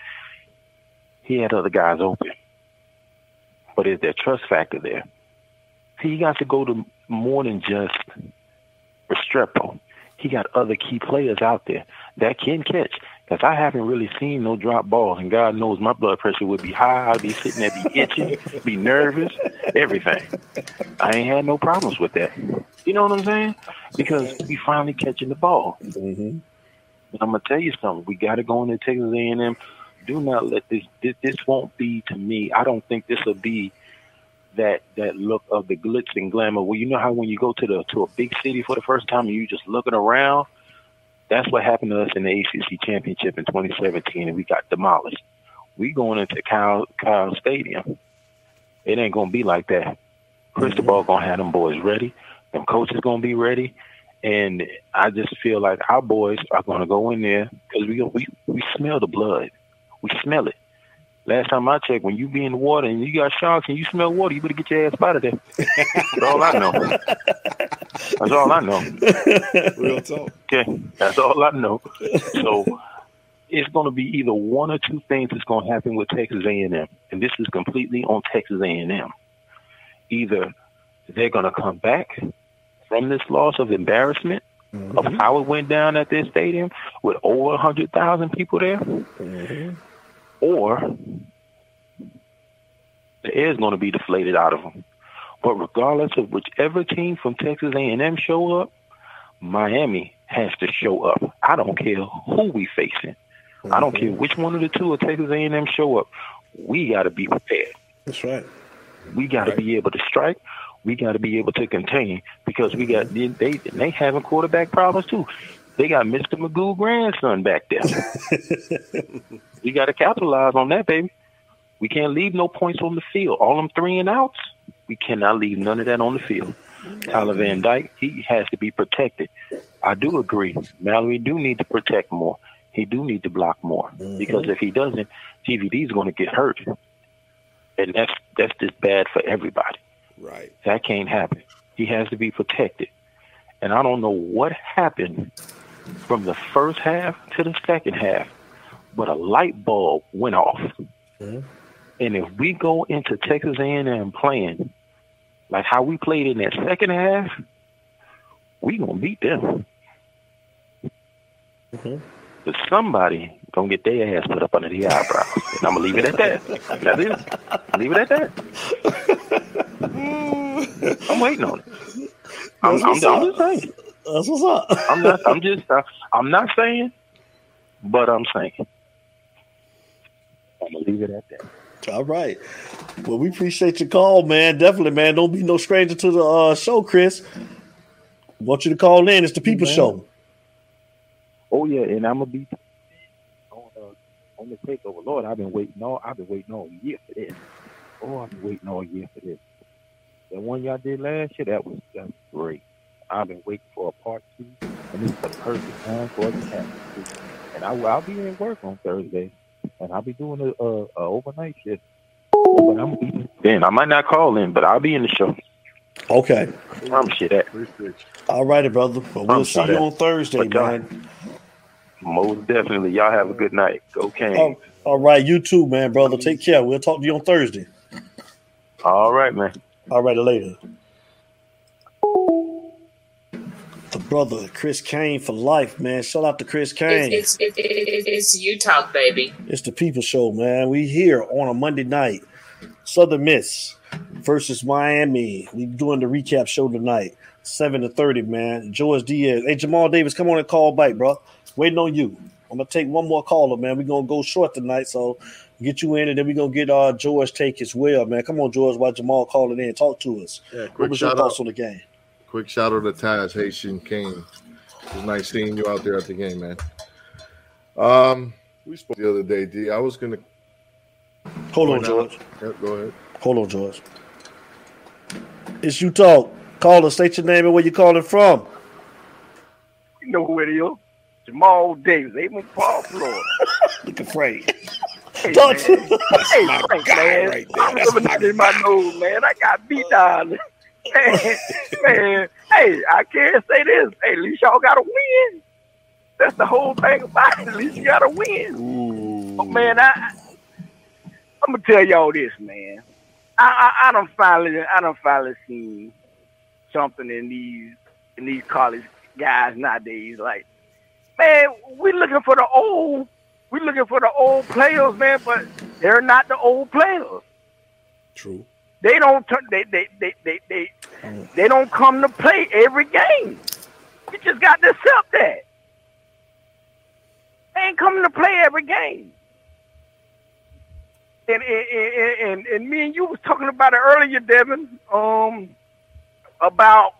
He had other guys open, but is there trust factor there? He got to go to more than just Restrepo. He got other key players out there that can catch. Because I haven't really seen no drop balls, and God knows my blood pressure would be high. I'd be sitting there, be itching, be nervous, everything. I ain't had no problems with that. You know what I'm saying? Because we finally catching the ball. Mm-hmm. I'm gonna tell you something. We got to go into Texas A&M. Do not let this, this. This won't be to me. I don't think this will be that that look of the glitz and glamour. Well, you know how when you go to the to a big city for the first time and you just looking around. That's what happened to us in the ACC championship in 2017, and we got demolished. We going into Kyle Kyle Stadium. It ain't gonna be like that. Cristobal mm-hmm. gonna have them boys ready. Them coaches gonna be ready. And I just feel like our boys are going to go in there because we we we smell the blood. We smell it. Last time I checked, when you be in the water and you got sharks and you smell water, you better get your ass out of there. That's all I know. That's all I know. Real talk. Okay, that's all I know. So it's going to be either one or two things that's going to happen with Texas A&M, and this is completely on Texas A&M. Either they're going to come back from this loss of embarrassment mm-hmm. of how it went down at this stadium with over 100,000 people there, mm-hmm. or the air is going to be deflated out of them. But regardless of whichever team from Texas A&M show up, Miami has to show up. I don't care who we facing. I don't care mm-hmm. which one of the two of Texas A&M show up. We got to be prepared. That's right. We got to be able to strike. We got to be able to contain because we got they they, they having quarterback problems too. They got Mr. Magoo grandson back there. we got to capitalize on that, baby. We can't leave no points on the field. All them three and outs, we cannot leave none of that on the field. Tyler Van Dyke, he has to be protected. I do agree. Mallory do need to protect more. He do need to block more mm-hmm. because if he doesn't, TVD is going to get hurt. and that's that's just bad for everybody. Right. That can't happen. He has to be protected. And I don't know what happened from the first half to the second half, but a light bulb went off. Mm-hmm. And if we go into Texas A&M playing like how we played in that second half, we gonna beat them. Mm-hmm. But somebody gonna get their ass put up under the eyebrows. And I'm gonna leave it at that. That's it. Leave it at that. I'm waiting on it. I'm, I'm, I'm just saying. That's what's up. I'm not. I'm just. Uh, I'm not saying, but I'm saying. I'm gonna leave it at that. All right. Well, we appreciate your call, man. Definitely, man. Don't be no stranger to the uh, show, Chris. Want you to call in. It's the People Man. Show. Oh yeah, and I'm gonna be on uh, on the takeover. Lord, I've been waiting all. I've been waiting all year for this. Oh, I've been waiting all year for this. That one y'all did last year, that was that was great. I've been waiting for a part two, and it's the perfect time for it to happen. And I, I'll be at work on Thursday, and I'll be doing a, a, a overnight shift. But I'm be then. I might not call in, but I'll be in the show. Okay. I'm shit at. All righty, brother. Well, we'll I'm see sorry. you on Thursday, But man. Most definitely. Y'all have a good night. Go Kings. Oh, all right. You too, man, brother. Take care. We'll talk to you on Thursday. All right, man. All right, later. The brother, Chris Kane for life, man. Shout out to Chris Kane. It's, it's, it, it, it's you talk, baby. It's the People Show, man. We here on a Monday night. Southern Miss versus Miami. We doing the recap show tonight. Seven to thirty, man. George Diaz. Hey, Jamal Davis, come on and call back, bro. Waiting on you. I'm gonna take one more caller, man. We're gonna go short tonight, so get you in, and then we're gonna get uh George take as well, man. Come on, George, while Jamal calling in, talk to us. Yeah, what quick was your shout thoughts out. on the game? Quick shout out to Taz Haitian King. It was nice seeing you out there at the game, man. Um, we spoke the other day, D. I was gonna Hold on, George. Yep, go ahead. Hold on, George. It's you talk. Call us. State your name and where you calling from. You know who it is. Jamal Davis, Avon Park, Florida. Look afraid. Hey, Talk man. to- hey, my Frank, guy man. right there. I'm That's living my out in my nose, man. I got beat down. man, man, hey, I can't say this. Hey, at least y'all got to win. That's the whole thing about it. At least you got to win. Oh, but, man, I, I'm going to tell y'all this, man. I, I, I don't finally, I don't finally seen something in these, in these college guys nowadays. Like, man, we looking for the old, we looking for the old players, man, but they're not the old players. True. They don't turn, they, they, they, they, they, they don't come to play every game. You just got to accept that. They ain't coming to play every game. And, and, and, and, and me and you was talking about it earlier, Devin, um, about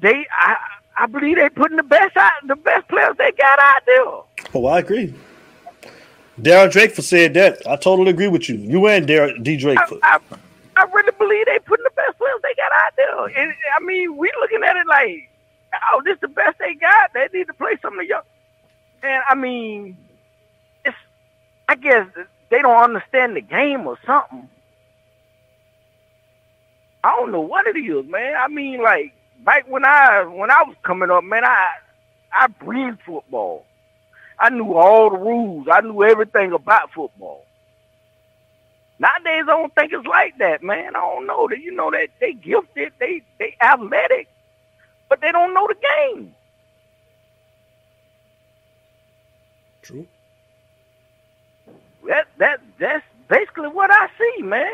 they, I, I believe they putting the best out, the best players they got out there. Oh, I agree. Darren Drakeford said that. I totally agree with you. You and Darren D. Drakeford. I, I really believe they putting the best players they got out there. And I mean, we looking at it like, oh, this the best they got. They need to play some of the young. And I mean, it's. I guess they don't understand the game or something. I don't know what it is, man. I mean, like back when I when I was coming up, man, I I breathed football. I knew all the rules. I knew everything about football. Nowadays, I don't think it's like that, man. I don't know that. You know that they gifted, they they athletic, but they don't know the game. True. That that that's basically what I see, man.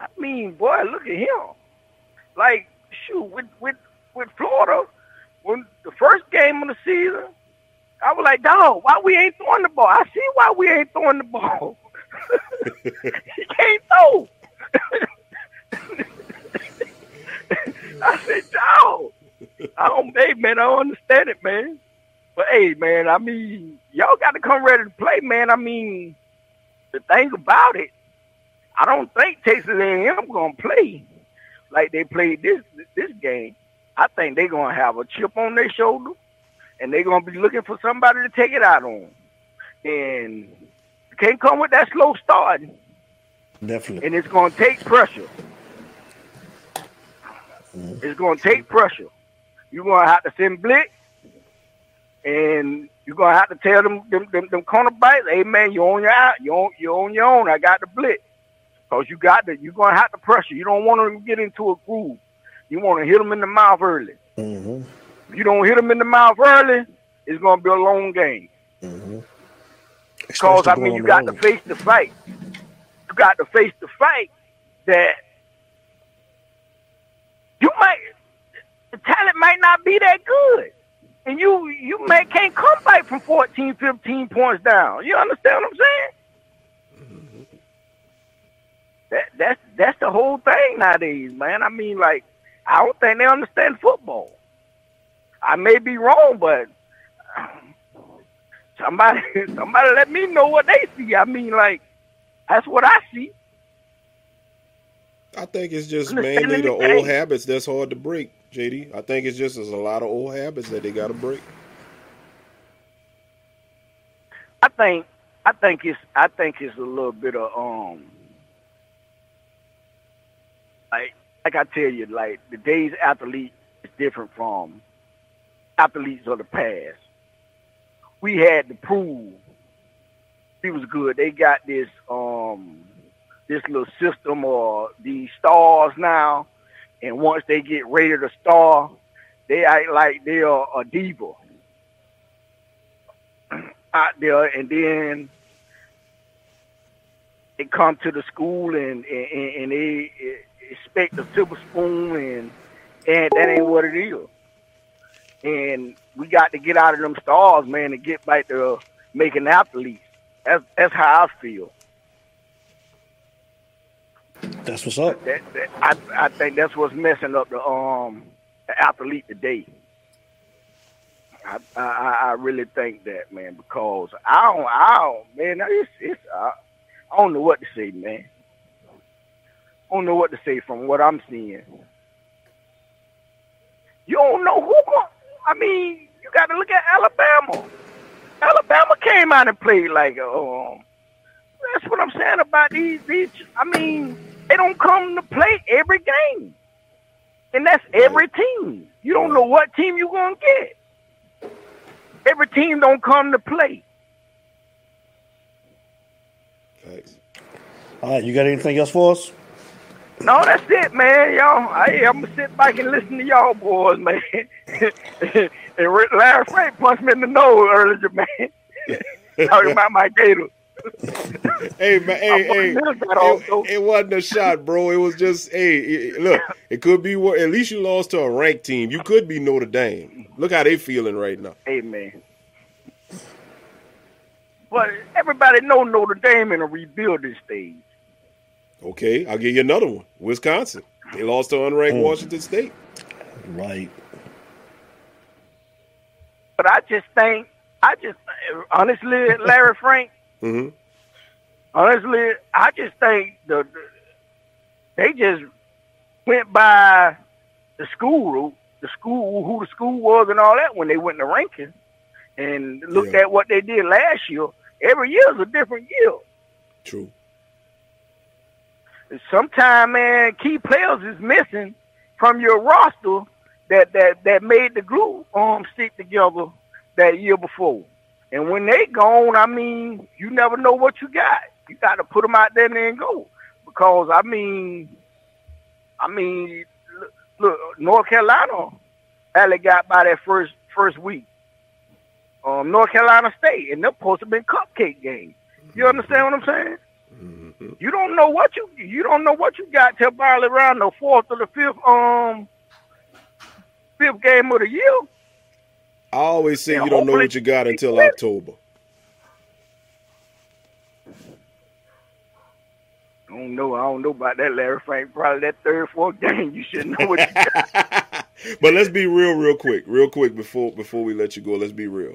I mean, boy, look at him. Like, shoot, with with with Florida, when the first game of the season, I was like, dog, why we ain't throwing the ball? I see why we ain't throwing the ball. he can't throw. I said, dog. I don't, hey, man, I don't understand it, man. But hey, man, I mean, y'all got to come ready to play, man. I mean, the thing about it, I don't think Texas A&M gonna play like they played this this game. I think they're gonna have a chip on their shoulder, and they're gonna be looking for somebody to take it out on. And you can't come with that slow start Definitely. and it's going to take pressure. It's going to take pressure. You're going to have to send blitz, and you're going to have to tell them them them, them corner bites, hey man, you're on your out, you're on, you're on your own. I got the blitz, cause you got the you're going to have to pressure. You don't want to get into a groove. You want to hit them in the mouth early. Mm-hmm. If you don't hit them in the mouth early, it's going to be a long game. Mm-hmm. Because I mean, you got to face the fight. You got to face the fight that you might the talent might not be that good, and you you may can't come back from 14, 15 points down. You understand what I'm saying? That that's that's the whole thing nowadays, man. I mean, like I don't think they understand football. I may be wrong, but somebody somebody let me know what they see. I mean, like that's what I see. I think it's just mainly the old habits that's hard to break, JD. I think it's just there's a lot of old habits that they got to break. I think I think it's I think it's a little bit of um like like I tell you, like the days athlete is different from athletes of the past. We had to prove he was good. They got this um this little system or these stars now, and once they get rated a star, they act like they are a diva out there, and then they come to the school and and, and they expect a silver spoon, and and that ain't what it is. And we got to get out of them stars, man, and get back to making athletes. That's that's how I feel. That's what's up. That, that I I think that's what's messing up the um the athlete today. I, I I really think that man because I don't I don't man it's it's I, I don't know what to say man. I don't know what to say from what I'm seeing. You don't know who going. I mean, you got to look at Alabama. Alabama came out and played like um. That's what I'm saying about these these. I mean, they don't come to play every game, and that's every team. You don't know what team you're gonna get. Every team don't come to play. Thanks. All right, you got anything else for us? No, that's it, man. Y'all, I, I'm gonna sit back and listen to y'all boys, man. and Larry Frank punched me in the nose earlier, man. Talking about my gator. hey man, hey, hey, it, it wasn't a shot, bro. It was just, hey, it- look, it could be. wor- At least you lost to a ranked team. You could be Notre Dame. Look how they feeling right now. Hey, man. But everybody know Notre Dame in a rebuilding stage. Okay, I'll give you another one. Wisconsin. They lost to unranked Mm. Washington State. Right. But I just think, I just honestly, Larry Frank, Mm-hmm. honestly, I just think the, the they just went by the school, route, the school, who the school was, and all that when they went to ranking, and looked at what they did last year. Every year is a different year. True. Sometimes, man, key players is missing from your roster that that that made the glue um stick together that year before. And when they gone, I mean, you never know what you got. You got to put them out there and then go. Because I mean, I mean, look, look North Carolina only got by that first first week. Um, North Carolina State, and they're supposed to been cupcake game. You understand what I'm saying? You don't know what you you don't know what you got till probably around the fourth or the fifth um fifth game of the year. I always say Yeah, you don't know what you got until. October. I don't know. I don't know about that, Larry Frank. Probably that third, fourth game, you should know what you got. But let's be real, real quick, real quick before before we let you go. Let's be real.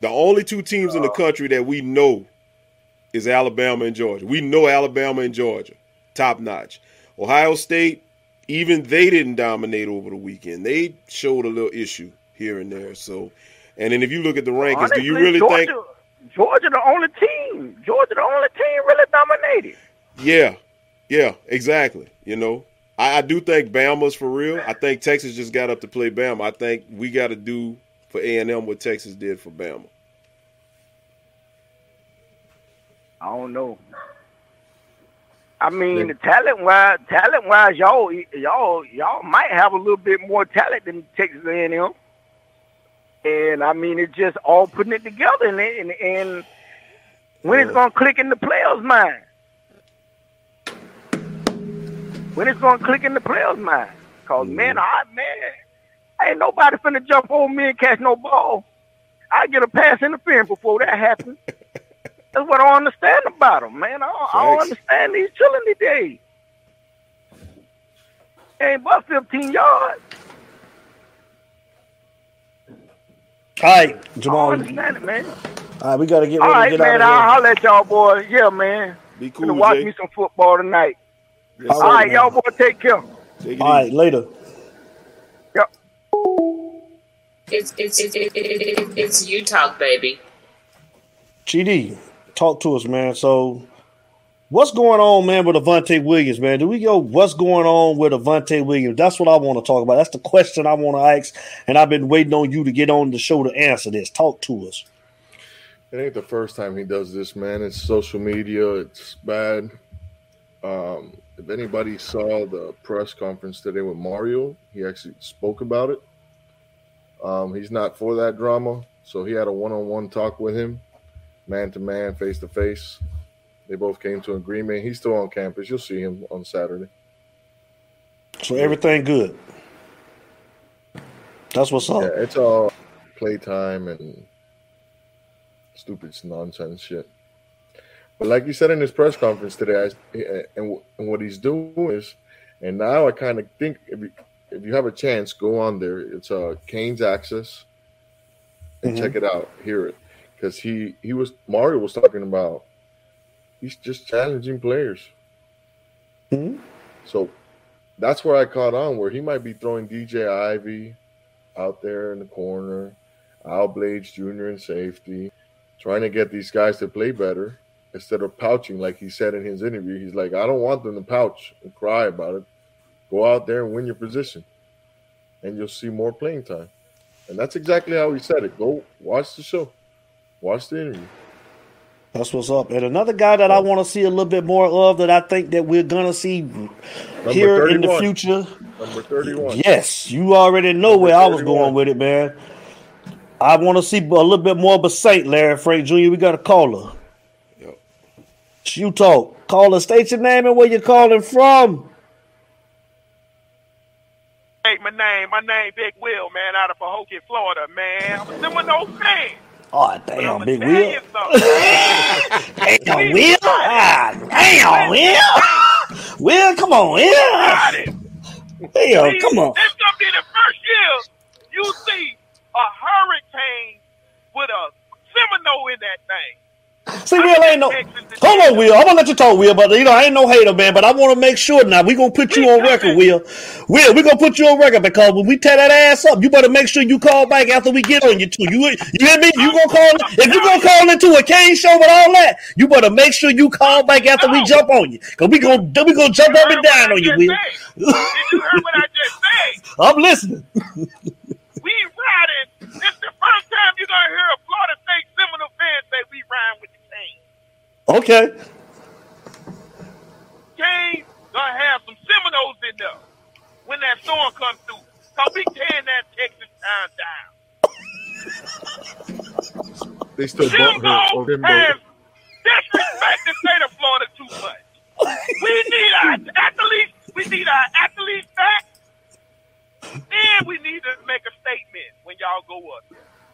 The only two teams in the country that we know is Alabama and Georgia. We know Alabama and Georgia, top notch. Ohio State, even they didn't dominate over the weekend. They showed a little issue here and there. So, and then if you look at the rankings, do you really Georgia, think? Georgia the only team? Georgia the only team really dominated. Yeah, yeah, exactly. You know, I, I do think Bama's for real. I think Texas just got up to play Bama. I think we got to do for A and M what Texas did for Bama. I don't know. I mean, the talent wise, talent wise, y'all, y'all, y'all might have a little bit more talent than Texas A&M. And I mean, it's just all putting it together, and and, and when it's gonna click in the players' mind. When it's gonna click in the players' mind. Cause mm-hmm. man, I man, ain't nobody finna jump on me and catch no ball. I get a pass interference before that happens. That's what I don't understand about them, man. I don't, I don't understand these chilling today. Ain't but 15 yards. All right, I Jamal. don't understand it, man. right, we got to get ready right, to get man. out I'll of holler at y'all boys. Yeah, man. Be Gonna watch Jay. me some football tonight. Yes, All sir, man. y'all boys take care. Take it here. All right, later. Yep. It's it's it's, it, it, it, it's you talk, baby. GD, talk to us, man. So, what's going on, man, with Avante Williams, man? Do we go? What's going on with Avante Williams? That's what I want to talk about. That's the question I want to ask, and I've been waiting on you to get on the show to answer this. Talk to us. It ain't the first time he does this, man. It's social media. It's bad. Um, if anybody saw the press conference today with Mario, he actually spoke about it. Um, he's not for that drama, so he had a one-on-one talk with him, man to man, face to face. They both came to an agreement. He's still on campus. You'll see him on Saturday. So everything good. That's what's up. Yeah, it's all playtime and stupid nonsense shit. But like you said in his press conference today, I, and, and what he's doing is, and now I kind of think if you, if you have a chance, go on there. It's uh, Cane's Access and Mhm. check it out, hear it, because he he was Mario was talking about he's just challenging players. Mhm. So that's where I caught on, where he might be throwing DJ Ivey out there in the corner, Al Blades Jr. in safety, trying to get these guys to play better instead of pouching, like he said in his interview. He's like, I don't want them to pouch and cry about it. Go out there and win your position, and you'll see more playing time. And that's exactly how he said it. Go watch the show, watch the interview. That's what's up. And another guy that I oh. want to see a little bit more of that I think that we're gonna see here in the future. Number 31. Yes, you already know where I was going with it, man. I want to see a little bit more of a Saint Larry Frank Jr. We got a caller. Yep. You talk. Caller, state your name and where you're calling from. Hey, my name, my name Big Will, man, out of Pahokee, Florida, man. I'm a Seminole fan. Oh, damn, Big Will. Damn, Will. Ah, damn, Will. Will, come on, Will. Damn, come on. This gonna be the first year you see a hurricane with a Seminole in that thing. See, Will ain't no. Hold on, Will. I'm gonna let you talk, Will, but you know I ain't no hater, man. But I want to make sure now we gonna put you on record, Will. Will, we gonna put you on record because when we tear that ass up, you better make sure you call back after we get on you too. You you hear me? You gonna call if you gonna call into a Cane show with all that, you better make sure you call back after we jump on you, cause we gonna we gonna jump up and down on you, Will. Did you hear what I just said? I'm listening. We riding. This the first time you're gonna hear a Florida State Seminole fan say we riding with. Okay. Canes gonna have some Seminoles in there when that storm comes through. Cause we tearing that Texas town down. They still bought her Jimbo or disrespect the state of Florida too much. We need our athletes. We need our athletes back. And we need to make a statement when y'all go up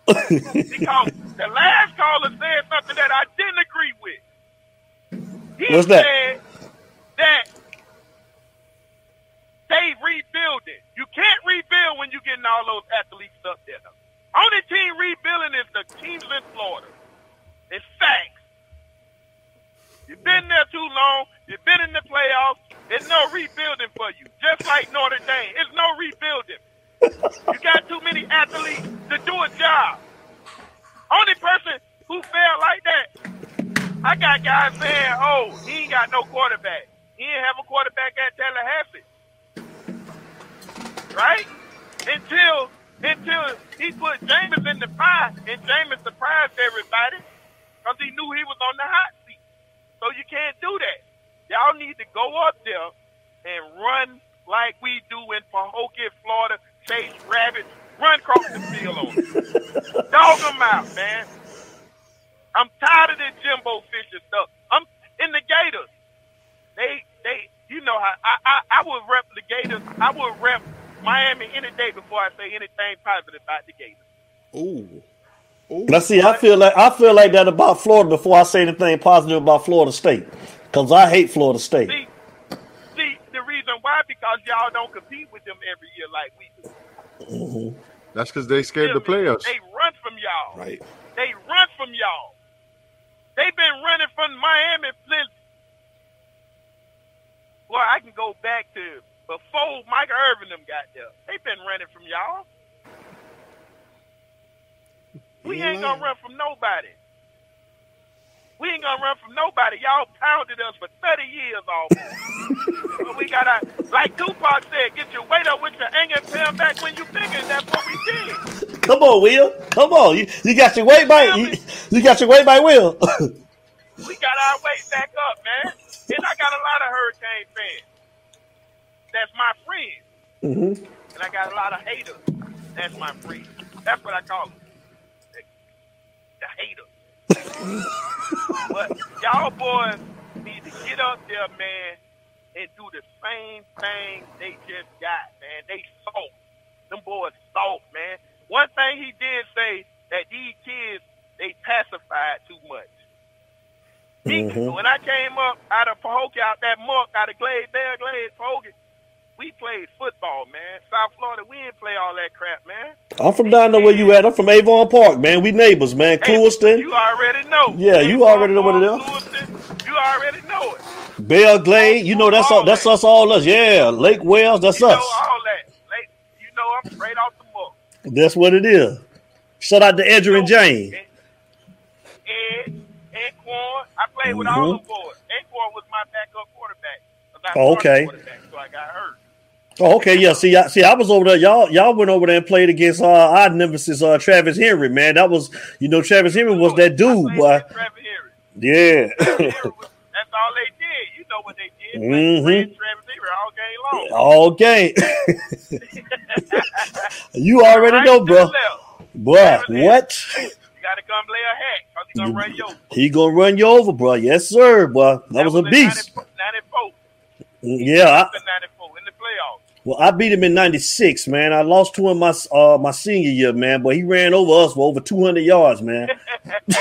because the last caller said something that I didn't agree with. He What's that? said that they rebuilding. You can't rebuild when you're getting all those athletes up there. Only team rebuilding is the teams in Florida. It's facts. You've been there too long. You've been in the playoffs. There's no rebuilding for you. Just like Notre Dame, it's no rebuilding. You got too many athletes to do a job. Only person who failed like that I got guys saying, "Oh, he ain't got no quarterback. He didn't have a quarterback at Tallahassee." Right? Until until he put Jameis in the fire, and Jameis surprised everybody because he knew he was on the hot seat. So you can't do that. Y'all need to go up there and run like we do in Pahokee, Florida, chase rabbits, run across the field on them. Dog them out, man. I'm tired of this Jimbo Fisher stuff. I'm in the Gators. They, they, you know how I, I, I would rep the Gators. I would rep Miami any day before I say anything positive about the Gators. Ooh. Now see, I feel like I feel like that about Florida before I say anything positive about Florida State, because I hate Florida State. See, see, the reason why because y'all don't compete with them every year like we do. Mm-hmm. That's because they scared the play us. They run from y'all. Right. They run from y'all. They've been running from Miami since. Well, I can go back to before Mike Irvin them got there. They've been running from y'all. We ain't gonna run from nobody. We ain't gonna run from nobody. Y'all pounded us for 30 years off. but we gotta, like Tupac said, get your weight up with your anger and pay back when you bigger. That's what we did. Come on, Will. Come on. You, you got your weight by you, you got your weight by Will. We got our weight back up, man. And I got a lot of Hurricane fans. That's my friend. mm-hmm. And I got a lot of haters. That's my friend. That's what I call them. The, the haters. but y'all boys need to get up there, man, and do the same thing they just got, man. They soft. Them boys soft, man. One thing he did say that these kids, they pacified too much. Mhm. When I came up out of Pahokee, out that muck, out of Glade, Belle Glade, Pahokee, we played football, man. South Florida, we didn't play all that crap, man. I'm from down there where you at. I'm from Avon Park, man. We neighbors, man. Clewiston. You already know. Yeah, you already know what it is. Lewiston, You already know it. Belle Glade, you know that's all, that's us all us. Yeah, Lake Wales, that's You us. know all that. Like, you know I'm straight off. That's what it is. Shout out to Edger and Jane. Ed, Ed Quan, I played with all Mhm. them boys. Ed Quan was my backup quarterback. Oh, okay. quarterback, So I got hurt. Oh, okay, yeah. See, I, see, I was over there. Y'all, y'all went over there and played against uh, our nemesis, uh, Travis Henry. Man, that was, you know, Travis Henry was that dude, boy. Yeah. That's all they did. You know what they did. Mm-hmm. Travis all game long. Okay. you already know, bro. Boy, what? You got to come lay a hat because he going to run you over. He gonna run you over, bro. Yes, sir, bro. That was a beast. 94. Yeah. I, 94 in the playoffs. Well, I beat him in '96, man. I lost to him my uh, my senior year, man. But he ran over us for over 200 yards, man. yeah.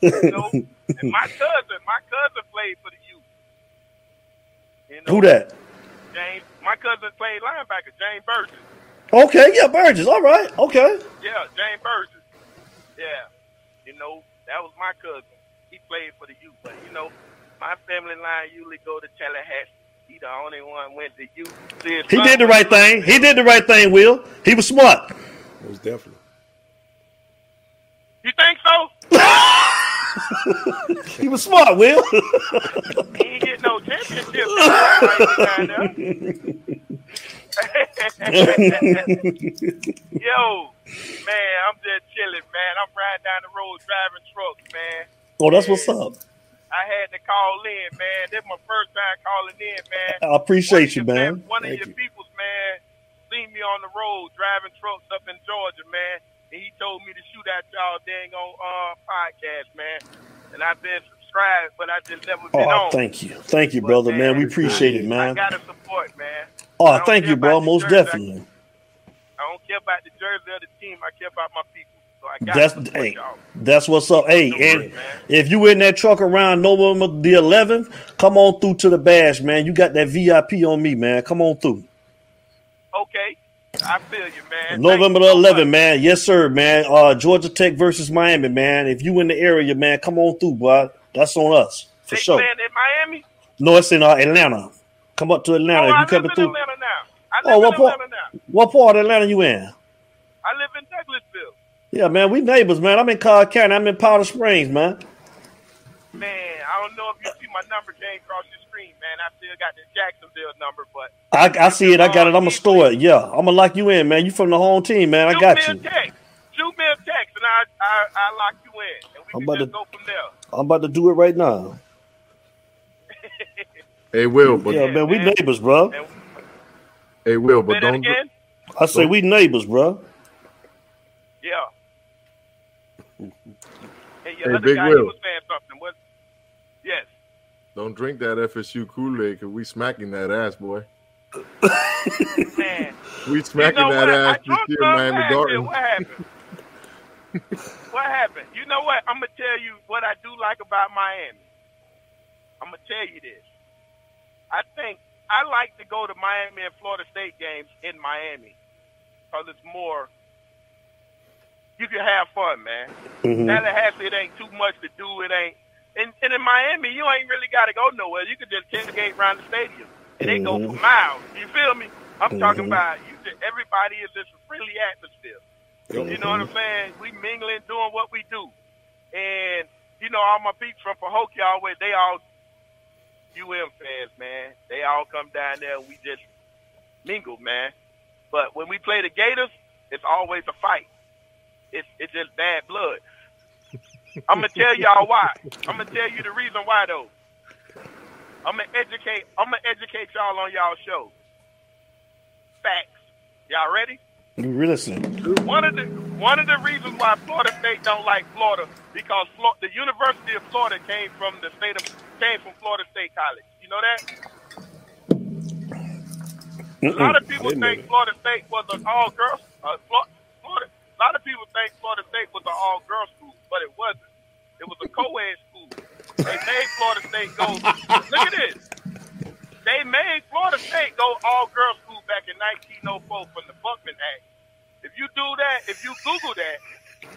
You know, and my cousin, my cousin played for the youth. You know, Who that? James, my cousin played linebacker, James Burgess. Okay, yeah, Burgess. All right, okay. Yeah, James Burgess. Yeah. You know, that was my cousin. He played for the youth. But, you know, my family line usually go to Tallahassee. He the only one went to youth. See his He did the right thing. He did the right thing. Will he was smart. Most definitely. You think so? He was smart. Will. He ain't get no championship. right down there. Yo, man, I'm just chilling, man. I'm riding down the road driving trucks, man. oh, that's what's up. I had to call in, man. This my first time calling in, man. I appreciate you, man. One of your peoples, man, seen me on the road driving trucks up in Georgia, man. And he told me to shoot at y'all dang on uh, podcast, man. And I've been subscribed, but I just never been Oh, on. thank you, thank you, brother, man. We appreciate it, I man. gotta support, man. Oh, thank you, bro. Most jersey. I- definitely. I don't care about the jersey of the team. I care about my people. So I got That's hey, that's what's up. Hey, and if you in that truck around November the 11th, come on through to the bash, man. You got that VIP on me, man. Come on through. Okay. I feel you, man. November the 11th, man. Yes, sir, man. Uh, Georgia Tech versus Miami, man. If you in the area, man, come on through, boy. That's on us for They sure. in Miami? No, it's in uh, Atlanta. Come up to Atlanta. oh, if I you coming live in through. Atlanta now. I Oh, what in part? Atlanta now. What part of Atlanta you in? I live in. Yeah, man, we neighbors, man. I'm in Cobb County. I'm in Powder Springs, man. Man, I don't know if you see my number came across your screen, man. I still got the Jacksonville number, but I, I see it. I got it. I'm gonna store it. Yeah, I'm gonna lock you in, man. You from the home team, man. I got me you. a text. Shoot me a text, and I I, I lock you in, and we I'm can about just to- go from there. I'm about to do it right now. Hey, Will, but Yeah, man, we neighbors, bro. hey, Will, but don't. again. I say we neighbors, bro. Yeah. And Hey, other Big guy, Will. was saying something. What? Yes. Don't drink that FSU Kool Aid because we smacking that ass, boy. Man. We smacking you know that what? ass I this year, some Miami last year. What happened? what happened? You know what? I'm gonna tell you what I do like about Miami. I'm gonna tell you this. I think I like to go to Miami and Florida State games in Miami because it's more. You can have fun, man. Mhm. Tallahassee, it ain't too much to do. It ain't. And, and in Miami, you ain't really got to go nowhere. You can just tailgate around the stadium, and they go for Mhm. miles. You feel me? I'm talking Mhm. about you. Just, everybody is just a friendly atmosphere. You know what I'm saying? We mingling, doing what we do, and you know all my peeps from Pahokee always they all UM fans, man. They all come down there. and We just mingle, man. But when we play the Gators, it's always a fight. It's it's just bad blood. I'm gonna tell y'all why. I'm gonna tell you the reason why though. I'm gonna educate. I'm gonna educate y'all on y'all show. Facts. Y'all ready? Listen. One of the one of the reasons why Florida State don't like Florida because the University of Florida came from the state of came from Florida State College. You know that? A lot of people think Florida State was an all girls. Uh, Flo- Florida. A lot of people think Florida State was an all girls school, but it wasn't. It was a co-ed school. They made Florida State go. look at this. They made Florida State go all girls school back in 1904 from the Buckman Act. If you do that, if you Google that,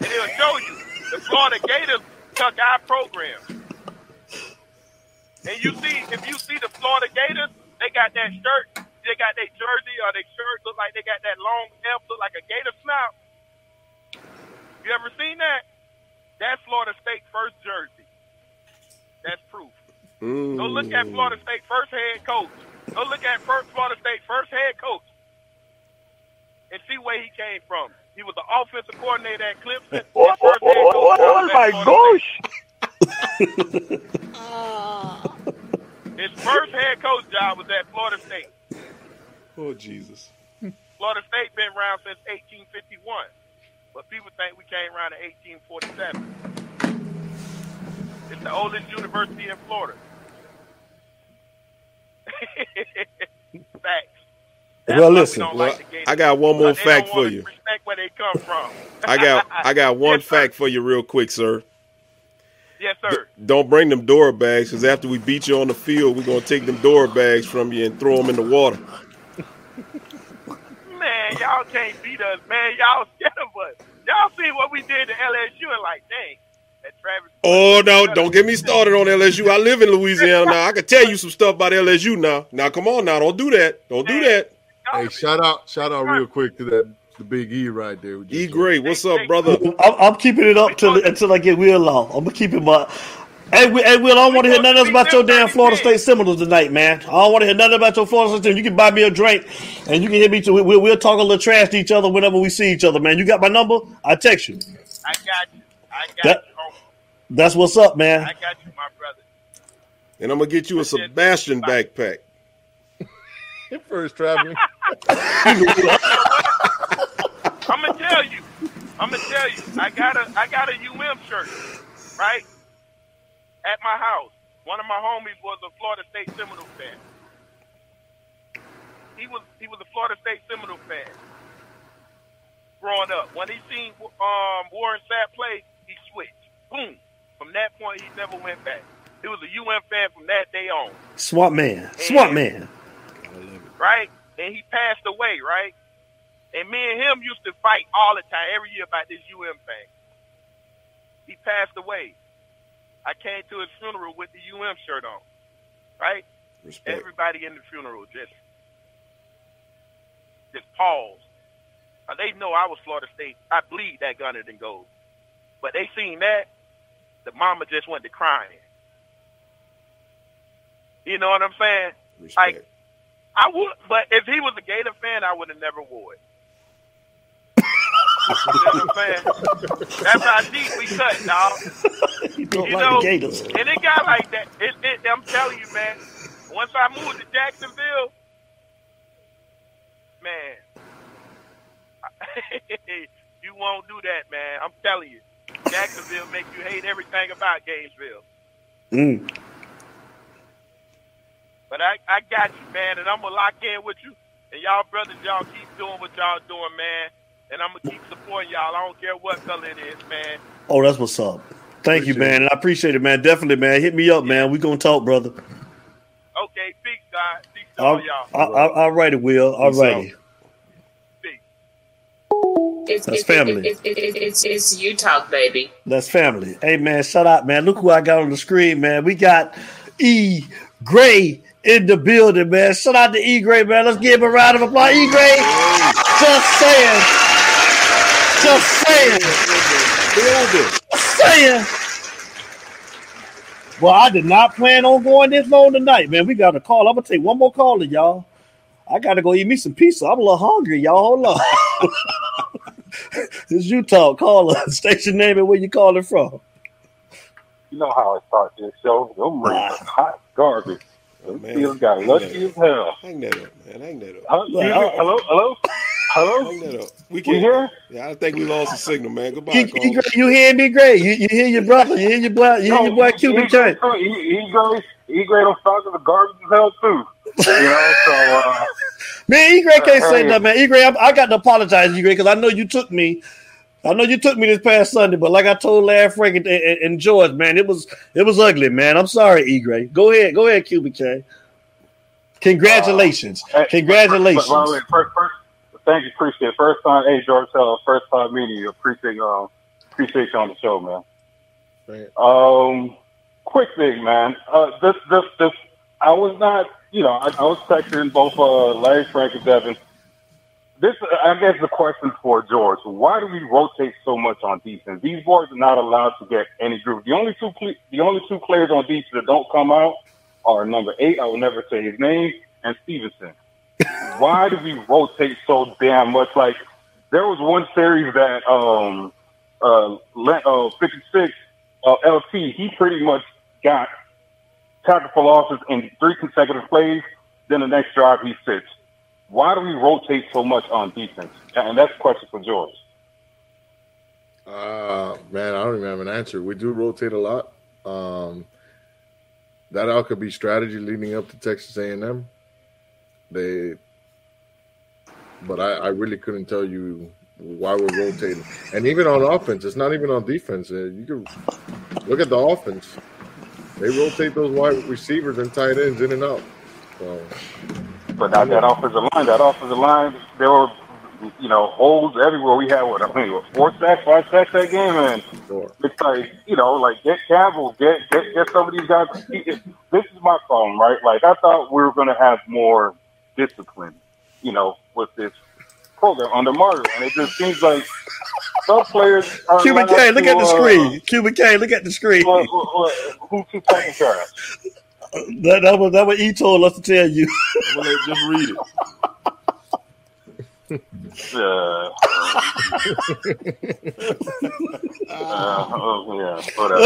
it'll show you the Florida Gators took our program. And you see, if you see the Florida Gators, they got that shirt, they got their jersey or their shirt look like they got that long F, look like a gator snout. You ever seen that? That's Florida State first jersey. That's proof. Go look at Florida State first head coach. Go look at first Florida State first head coach and see where he came from. He was the offensive coordinator at Clemson. Oh, His first head coach oh was my at Florida oh State. His first head coach job was at Florida State. Oh Jesus. Florida State been around since 1851, but people think we came around in 1847. It's the oldest university in Florida. Facts. Well, listen. don't Well, like. I got one more fact for you. Respect where they come from. I got I got one fact for you, real quick, sir. Yes, sir. Don't bring them door bags, because after we beat you on the field, we're gonna take them door bags from you and throw them in the water. Man, y'all can't beat us, man. Y'all scared of us. Y'all see what we did to LSU and like, dang, that Travis. Oh no! Don't get me started on LSU. I live in Louisiana now. I can tell you some stuff about LSU now. Now, come on now, don't do that. Don't do that. Hey, shout out, shout out real quick to that the Big E right there. E great. What's up, brother? I'm, I'm keeping it up till until I get Will on. I'm gonna keep it my. Hey, Will, hey, Will, I don't want to hear nothing else about your damn Florida State Seminoles tonight, man. I don't want to hear nothing about your Florida State. team. You can buy me a drink, and you can hit me too. We'll, we'll talk a little trash to each other whenever we see each other, man. You got my number? I text you. I got you. I got That- you. That's what's up, man. I got you, my brother. And I'm gonna get you a Sebastian backpack. First traveling. I'm gonna tell you. I'm gonna tell you. I got a I got a UM shirt, right? At my house. One of my homies was a Florida State Seminole fan. He was he was a Florida State Seminole fan. Growing up, when he seen um, Warren Sapp play, he switched. Boom. From that point, he never went back. He was a UM fan from that day on. Swamp man. Swamp man. right? And he passed away, right? And me and him used to fight all the time, every year about this UM thing. He passed away. I came to his funeral with the UM shirt on, right? Respect. Everybody in the funeral just just paused. Uh, They know I was Florida State. I bleed that garnet and gold. But they seen that, the mama just went to crying. You know what I'm saying? Like, I would, but if he was a Gator fan, I would have never wore it. You know what I'm saying? That's how deep we cut, dog. You don't You like know, the Gators. and it got like that. It, it, I'm telling you, man. Once I moved to Jacksonville, man, you won't do that, man. I'm telling you, Jacksonville make you hate everything about Gainesville. Mm. But I, I got you, man, and I'm gonna lock in with you. And y'all brothers, y'all keep doing what y'all doing, man. And I'm gonna keep supporting y'all. I don't care what color it is, man. Oh, that's what's up. Thank you, man. And I appreciate it, man. Definitely, man. Hit me up, man. We gonna talk, brother. Okay, peace, God. Peace to All, all y'all. all, all, all righty, Will. All Peace righty. It's, That's it's, family. It's, it's, it's, it's, it's you talk, baby. That's family. Hey, man. Shout out, man. Look who I got on the screen, man. We got E Gray in the building, man. Shout out to E Gray, man. Let's give him a round of applause. E Gray. Just saying. Just saying. Just saying. Well, I did not plan on going this long tonight, man. We got a call. I'm gonna take one more call to y'all. I gotta go eat me some pizza. I'm a little hungry, y'all. Hold on. this you talk. Call us. Station name and where you calling from. You know how I start this show. Them rings are hot garbage. Oh, Them man. Steelers got lucky as hell. Hang that up, man. Hang that up. Huh? Excuse me? Hello, hello, hello. Hang that up. We We can here? Yeah, I think we lost the signal, man. Goodbye, Cole. E- you hear me, Gray? You, you hear your brother? You hear your boy? You hear your boy Cuban J? E-Gray, E-Gray, them Falcons are garbage as hell too. You know, so uh, Man, E Gray can't say Hey. that, man. E Gray, I, I got to apologize, E Gray, because I know you took me. I know you took me this past Sunday, but like I told Larry Frank and, and, and George, man, it was it was ugly, man. I'm sorry, E Gray. Go ahead, go ahead, Cuban K. Congratulations, hey, congratulations. But, but, wait, first, first, thank you, appreciate it. First time, hey George, first time meeting you. Appreciate, um, appreciate you on the show, man. Um, quick thing, man. Uh, this, this, this. I was not, you know, I, I was texting both uh, Larry, Frank, and Devin. This, I guess, the question for George: Why do we rotate so much on defense? These boys are not allowed to get any group. The only two, ple- the only two players on defense that don't come out are number eight. I will never say his name, and Stevenson. Why do we rotate so damn much? Like there was one series that um uh, uh 56 uh, LT he pretty much got tackle for losses in three consecutive plays. Then the next drive he sits. Why do we rotate so much on defense? And that's a question for George. Uh, man, I don't even have an answer. We do rotate a lot. Um, that all could be strategy leading up to Texas A&M. They, but I, I really couldn't tell you why we're rotating. And even on offense, it's not even on defense. Uh, You can look at the offense. They rotate those wide receivers and tight ends in and out. So, But that, that offensive line, that offensive line, there were, you know, holes everywhere. We had what I mean, what, four sacks, five sacks that game, and it's like, you know, like get Campbell, get get get some of these guys. This is my problem, right? Like I thought we were going to have more discipline, you know, with this program under Mario, and it just seems like some players are. Cuban K, look to, at the uh, screen. Cuban K, look at the screen. what- what- what- Who's who's taking care of? That, that was that what E told us to tell you. Well, just read it. Uh, uh, oh, yeah, whatever.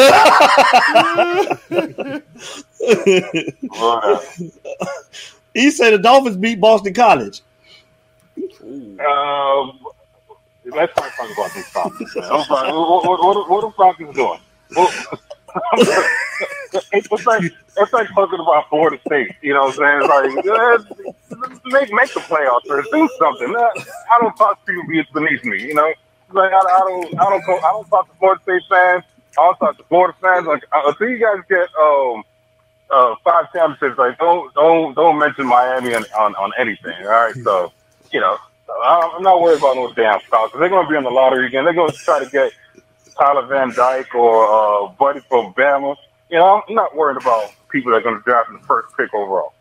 whatever. He said the Dolphins beat Boston College. Um, let's not talk about these Falcons. What, what, what, what are Falcons doing? It's, like it's like talking about Florida State. You know what I'm saying? It's like uh, make make the playoffs or do something. I don't talk to you it's beneath me. You know, like I, I don't I don't I don't talk to Florida State fans. I don't talk to Florida fans. Like until you guys get um uh five championships, like don't don't don't mention Miami on on, on anything. All right, so you know. I'm not worried about no damn Falcons. They're going to be in the lottery again. They're going to try to get Tyler Van Dyke or uh, Buddy from Bama. You know, I'm not worried about people that are going to draft in the first pick overall.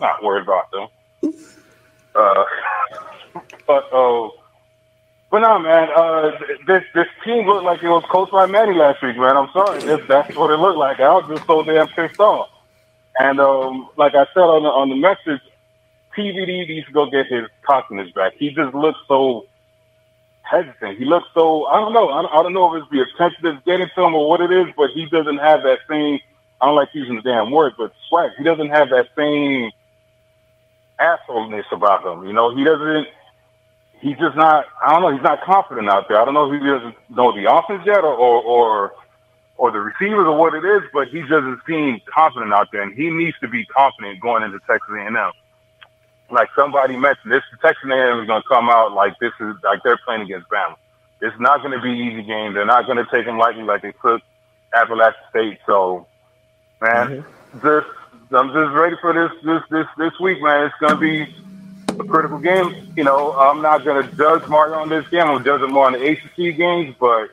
Not worried about them. Uh, But uh, but no, man. Uh, this this team looked like it was coached by Manny last week, man. I'm sorry, this, that's what it looked like. I was just so damn pissed off. And um, like I said on the on the message, TVD needs to go get his cockiness back. He just looks so hesitant. He looks so I don't know. I don't, I don't know if it's the attention that's getting to him or what it is, but he doesn't have that same. I don't like using the damn word, but swag. He doesn't have that same assholeness about him. You know, he doesn't. He's just not. I don't know. He's not confident out there. I don't know if he doesn't know the offense yet, or or or, or the receivers, or what it is. But he doesn't seem confident out there, and he needs to be confident going into Texas A&M. Like somebody mentioned, this Texas A&M is going to come out like this is like they're playing against Bama. It's not going to be an easy game. They're not going to take them lightly like they took Appalachian State. So, man, mm-hmm. just I'm just ready for this this this this week, man. It's going to be a critical game. You know, I'm not going to judge Mario on this game. I'm judging more on the ACC games, but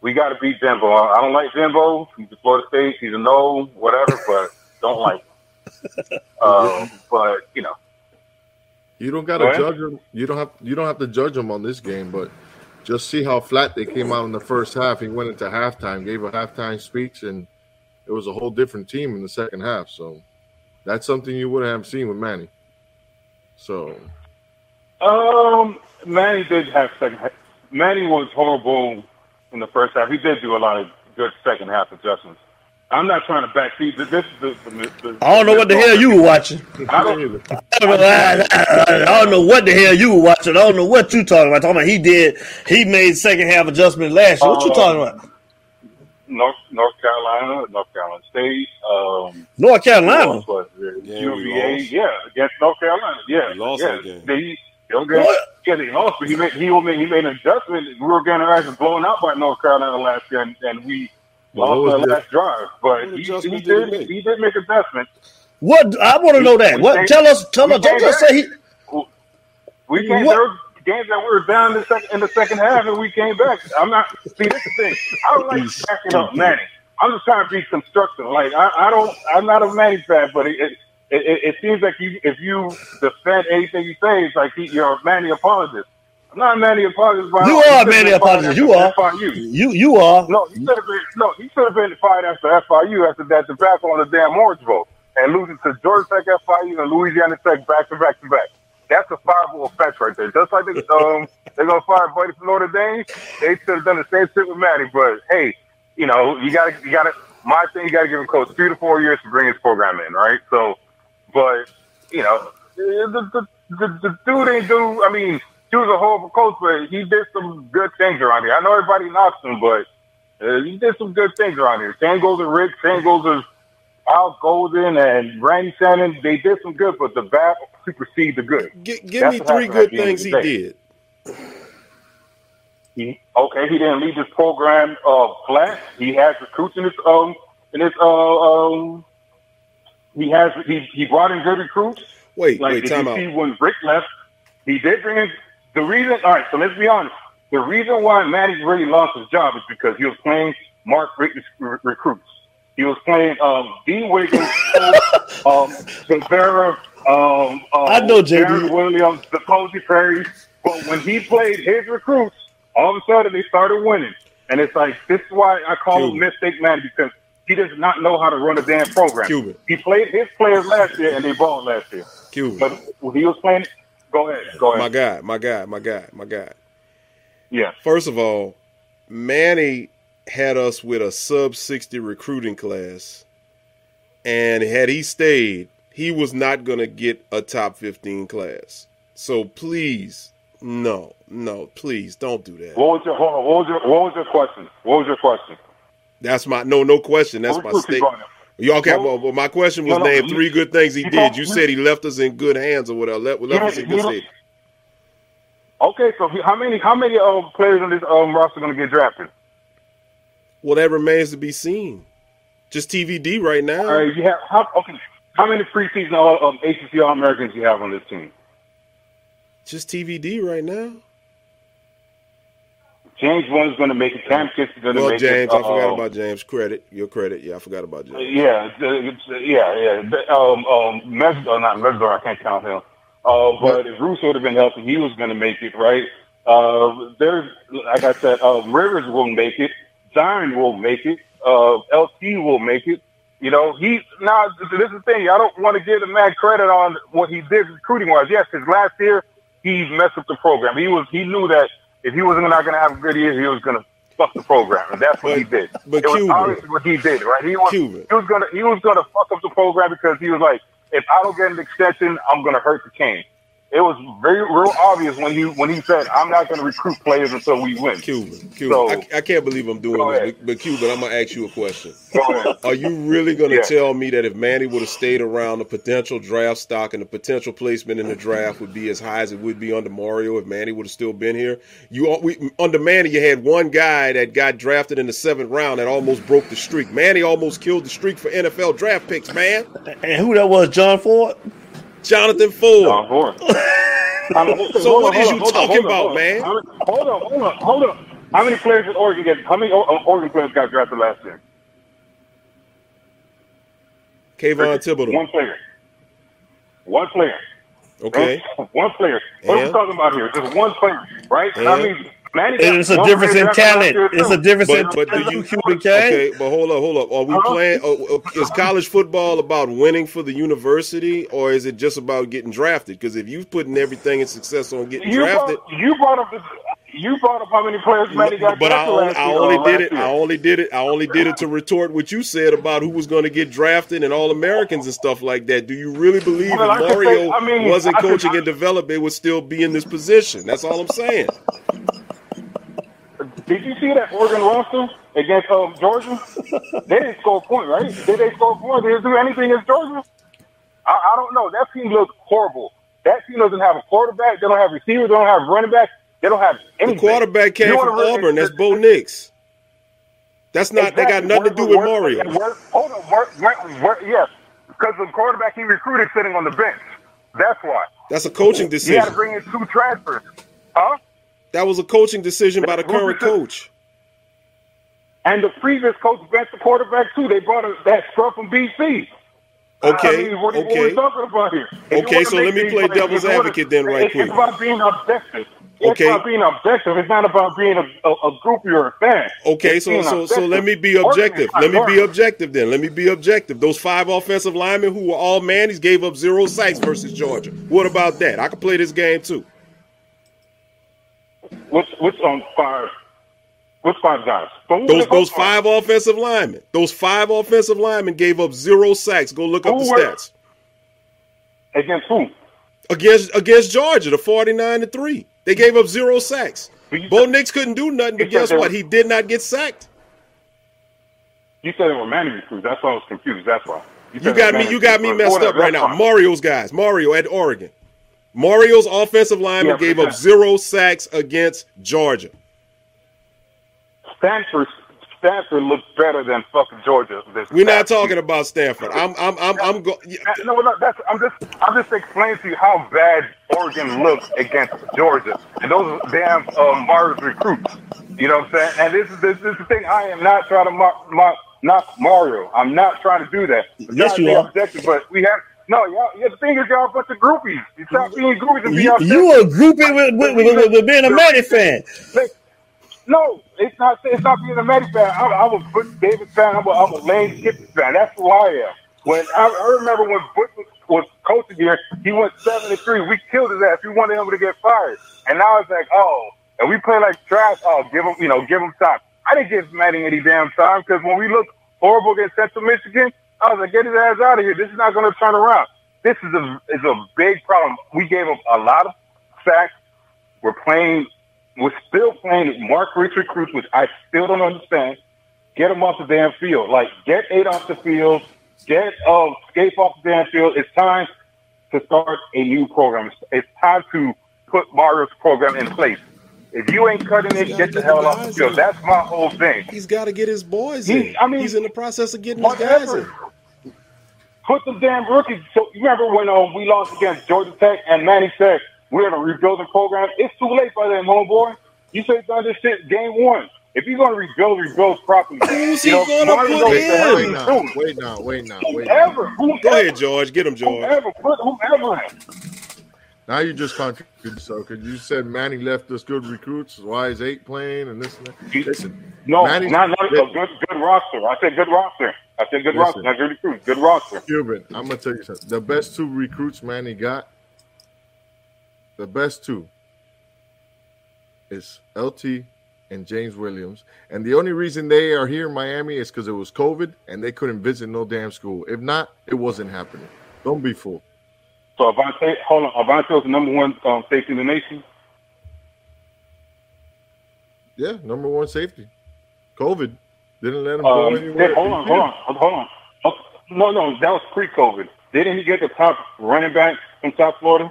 we got to beat Jimbo. I don't like Jimbo. He's a Florida State. He's a no, whatever, but don't like him. Um, but you know, You don't got to judge him. You don't have. You don't have to judge him on this game, but just see how flat they came out in the first half. He went into halftime, gave a halftime speech, and it was a whole different team in the second half. So that's something you wouldn't have seen with Manny. So Um, Manny did have second. half. Manny was horrible in the first half. He did do a lot of good second half adjustments. I'm not trying to backseat. This, this, this, this, this I don't know what the hell you were watching. I don't. I don't, know, I, I- I don't know what the hell you were watching. I don't know what you talking about. Talking about he did, he made second half adjustment last year. What you Um, talking about? North North Carolina, North Carolina State, um, North Carolina. who else? Yeah, UVA, yeah, against North Carolina, yeah, We lost yeah. that game. They, okay, yeah, they lost, but he made he made he made an adjustment. We were getting our asses blown out by North Carolina last year, and, and we Well, lost was the the- last drive. But he, he did he did make? he did make adjustments. What I want to know that. What? came- Tell us. Tell us. Don't just say he. We came What? there were games that we were down in the second in the second half, and we came back. I'm not. See, this is the thing. I don't like backing up. Manny. I'm just trying to be constructive. Like I, I don't. I'm not a Manny fan, but it, it, it, it seems like you, if you defend anything you say, it's like he, you're a Manny apologist. I'm not a Manny apologist. but You are a Manny apologist. You are. FIU. You you are. No, he should have been. No, he should have been fired after FIU after that tobacco on the damn Orange Bowl and losing to Georgia Tech, FIU, and Louisiana Tech back to back to back. That's a fireable offense right there. Just like they, um, they're gonna fire Buddy from Notre Dame, they should have done the same shit with Matty. But hey, you know, you gotta, you gotta. My thing, you gotta give him coach three to four years to bring his program in, right? So, but you know, the the, the, the dude ain't do. I mean, he was a horrible coach, but he did some good things around here. I know everybody knocks him, but uh, he did some good things around here. Same goes Richt. Same goes with Al Golden and Randy Shannon. They did some good, but the bad supersede the good. Gi- give That's me three good at the end of things he did. He, okay, he didn't leave this program uh, flat. He has recruits in his um in his uh um. He has he he brought in good recruits. Wait, Like wait, time out. see when Richt left, he did bring in the reason. All right, so let's be honest. The reason why Manny really lost his job is because he was playing Mark Richt's re- recruits. He was playing um, Dean Wiggins, um, Rivera, um, um, I know, JD. Darren Williams, the Posey Perry. But when he played his recruits, all of a sudden they started winning. And it's like this is why I call him mistake man because he does not know how to run a damn program. Cuban. He played his players last year and they balled last year. Cuban. But when he was playing, go ahead, go ahead. My God, my God, my God, my God. Yeah. First of all, Manny had us with a sub 60 recruiting class. And had he stayed, he was not going to get a top 15 class. So please, no, no, please don't do that. What was your hold on, what was your what was your question? What was your question? That's my no, no question. That's my recruits he state. brought in? Y'all can't. well, well, my question was No, no, name you- three good things he did. You you- said he left us in good hands or whatever. Left, left us in good state. Okay, so he- how many how many um, players on this um, roster going to get drafted? Well, that remains to be seen. Just TVD right now. All right, you have how okay. How many preseason all, um, ACC All Americans you have on this team? Just TVD right now. James One is going to make it. Cam Kiss is going to Well, make James, it. James, I forgot uh, about James. Credit, your credit. Yeah, I forgot about James. Yeah, it's, uh, uh, yeah, yeah. The, Um, um, Mes- oh, not Mesidor, I can't count him. Uh, but if Russo would have been healthy, he was going to make it, right? Uh, there's, like I said, uh, Rivers will make it. Zion will make it. Uh, LT will make it. You know, he now this is the thing. I don't want to give the man credit on what he did recruiting wise. Yes, his last year he messed up the program. He was he knew that if he wasn't not going to have a good year, he was going to fuck the program, and that's what But- he did. but it was obviously what he did, right? He was Cuban. he was gonna he was gonna fuck up the program because he was like, if I don't get an extension, I'm gonna hurt the king. It was very real obvious when he when he said, I'm not gonna recruit players until we win. Cuban, Cuban. So- I, I can't believe I'm doing Go this, but, but Cuban, I'm gonna ask you a question. Are you really gonna Yeah. tell me that if Manny would have stayed around, the potential draft stock and the potential placement in the draft would be as high as it would be under Mario if Manny would have still been here? You we, under Manny, you had one guy that got drafted in the seventh round that almost broke the streak. Manny almost killed the streak for NFL draft picks, man. And who that was? John Ford. Jonathan Ford. John Ford. So what on, hold you talking about, man? Hold on, hold on, hold on. How many players did Oregon get? How many uh, Oregon players got drafted last year? Kayvon Thibodeaux. One player. One player. Okay. One player. What are we talking about here? Just one player, right? I mean, Manny it's a difference in talent. It's a difference in But, but do you Cuban Okay, but hold up, hold up. Are we Uh-huh. playing? Uh, uh, is college football about winning for the university, or is it just about getting drafted? Because if you're putting everything in success on getting You drafted, brought, you brought up the, you brought up how many players Manny got but I only, last I only uh, did it. year. I only did it. I only did it to retort what you said about who was going to get drafted and all Americans and stuff like that. Do you really believe Well, I if could say- Mario I mean, wasn't I could- coaching and developing, would still be in this position? That's all I'm saying. Did you see that Oregon roster against um, Georgia? they didn't score a point, right? Did they score a point? Did they do anything against Georgia? I, I don't know. That team looks horrible. That team doesn't have a quarterback. They don't have receivers. They don't have running back. They don't have The quarterback came You from wanna Auburn. That's Bo Nix. That's not. They got Exactly. nothing to do with Mario. hold on. Where, where, where, yes, because the quarterback he recruited sitting on the bench. That's why. That's a coaching decision. You got to bring in two transfers. Huh? That was a coaching decision by the current coach. And the previous coach benched the quarterback too. They brought a, that scrub from BC. Okay, I mean, what, are- what okay. talking about here? Okay, so let me play devil's advocate then right it's, quick. It's about being objective. It's Okay. about being objective. It's not about being a, a, a groupie or a fan. Okay, It's so so so let me be objective. Let me be objective then. Let me be objective. Those five offensive linemen who were all Manny's gave up zero sacks versus Georgia. What about that? I could play this game too. What's what's on five? What's five guys? Those those five offensive linemen. Those five offensive linemen gave up zero sacks. Go look up the were- stats. against who? Against against Georgia, the 49 to 3. They gave up zero sacks. Bo Nix couldn't do nothing, but guess what? were- He did not get sacked. You said it were Manny recruits. That's why I was confused. That's why. You said got me. You got me messed up right now. Mario's guys. Mario at Oregon. Mario's offensive lineman Yeah, gave up zero sacks against Georgia. Stanford Stanford looks better than fucking Georgia. This We're not talking about Stanford. I'm. I'm. I'm. I'm go- No, no, that's I'm just I'm just explaining to you how bad Oregon looks against Georgia, and those damn um, Mario's recruits. You know what I'm saying? And this is this, is the thing. I am not trying to mock, mock, knock Mario. I'm not trying to do that. I'm Yes, you are. Objective, but we have no. Y'all, yeah, the thing is, y'all a bunch of groupies. You stop being groupies and be You, you a groupie with, with, with, with, with being a Maddie fan. No, it's not. It's not being a Maddie fan. I'm, I'm a Butch Davis fan. I'm a, I'm a Lane Kiffin fan. That's who I am. When I, I remember when Butch was, was coaching here, he went seven to three. We killed his ass. We wanted him to get fired, and now it's like, oh, and we play like trash. Oh, give him, you know, give him time. I didn't give Maddie any damn time because when we looked horrible against Central Michigan, I was like, get his ass out of here. This is not going to turn around. This is a is a big problem. We gave up a lot of sacks. We're playing. We're still playing Mark Richt recruits, which I still don't understand. Get him off the damn field. Like get eight off the field. Get um Scape off the damn field. It's time to start a new program. It's time to put Mario's program in place. If you ain't cutting it, get the hell off the field. That's my whole thing. He's got to get his boys He- in. I mean, he's in the process of getting his guys in. Put the damn rookies. So you remember when um, we lost against Georgia Tech and Manny said we're in a rebuilding program? It's too late by then, homeboy. You should have done this shit game one. If you're gonna rebuild, rebuild properly. Who's you he know, gonna Mario put in? Wait now, wait now, wait now, wait. Whoever, whoever, Go ahead, George. Get him, George. whoever, put whoever in. Now you just contradicted so because you said Manny left us good recruits. Why is eight playing and this and that? Listen, No, Manny- not not a good good roster. I said good roster. I said good Listen. roster, not good recruits. Good roster. Cuban, I'm gonna tell you something. The best two recruits Manny got, the best two, is LT and James Williams. And the only reason they are here in Miami is because it was COVID and they couldn't visit no damn school. If not, it wasn't happening. Don't be fooled. So Avantae, hold on. Avantae was the number one um, safety in the nation. Yeah, number one safety. COVID didn't let him go Um, anywhere. hold on, hold on, hold on. Oh, no, no, that was pre-COVID. Didn't he get the top running back from South Florida?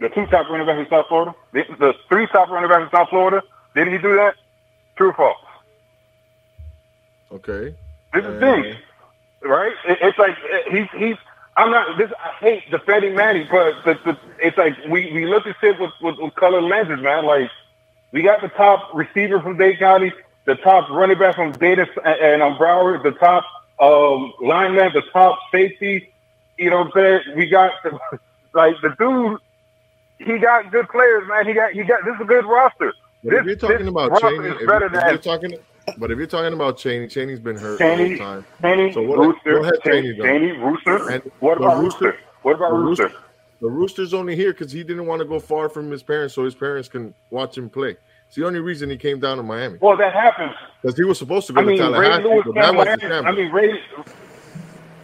The two top running backs in South Florida? The, the three top running backs in South Florida? Didn't he do that? True or false? Okay. This is the thing, right? It, it's like he's he's. I'm not. This I hate defending Manny, but the, the, it's like we we look at shit with, with with colored lenses, man. Like we got the top receiver from Dade County, the top running back from Data and, and um, Broward, the top um, lineman, the top safety. You know what I'm saying? We got the, like the dude. He got good players, man. He got he got this is a good roster. This, you're talking about Chaney, if, if than you're talking, but if you're talking about Chaney, Chaney's been hurt all Chaney, the time. Chaney, So what- Rooster, ahead, Chaney, Chaney, Rooster. And what about Rooster? What about the Rooster? The Rooster's only here because he didn't want to go far from his parents, so his parents can watch him play. It's the only reason he came down to Miami Well, that happens. because he was supposed to go I mean, to Ray Lewis but came that the Miami. I mean, Ray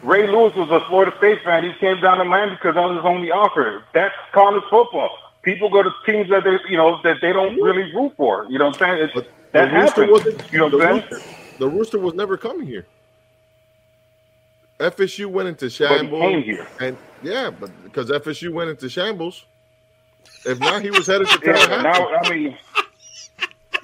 Ray Lewis was a Florida State fan. He came down to Miami because that was his only offer. That's college football. People go to teams that they, you know, that they don't really root for. You know what I'm saying? It's, that the Rooster wasn't- You know the what I'm saying? Rooster, the Rooster was never coming here. FSU went into he shambles. came here. And yeah, but because FSU went into shambles. If not, he was headed to Yeah, now I mean,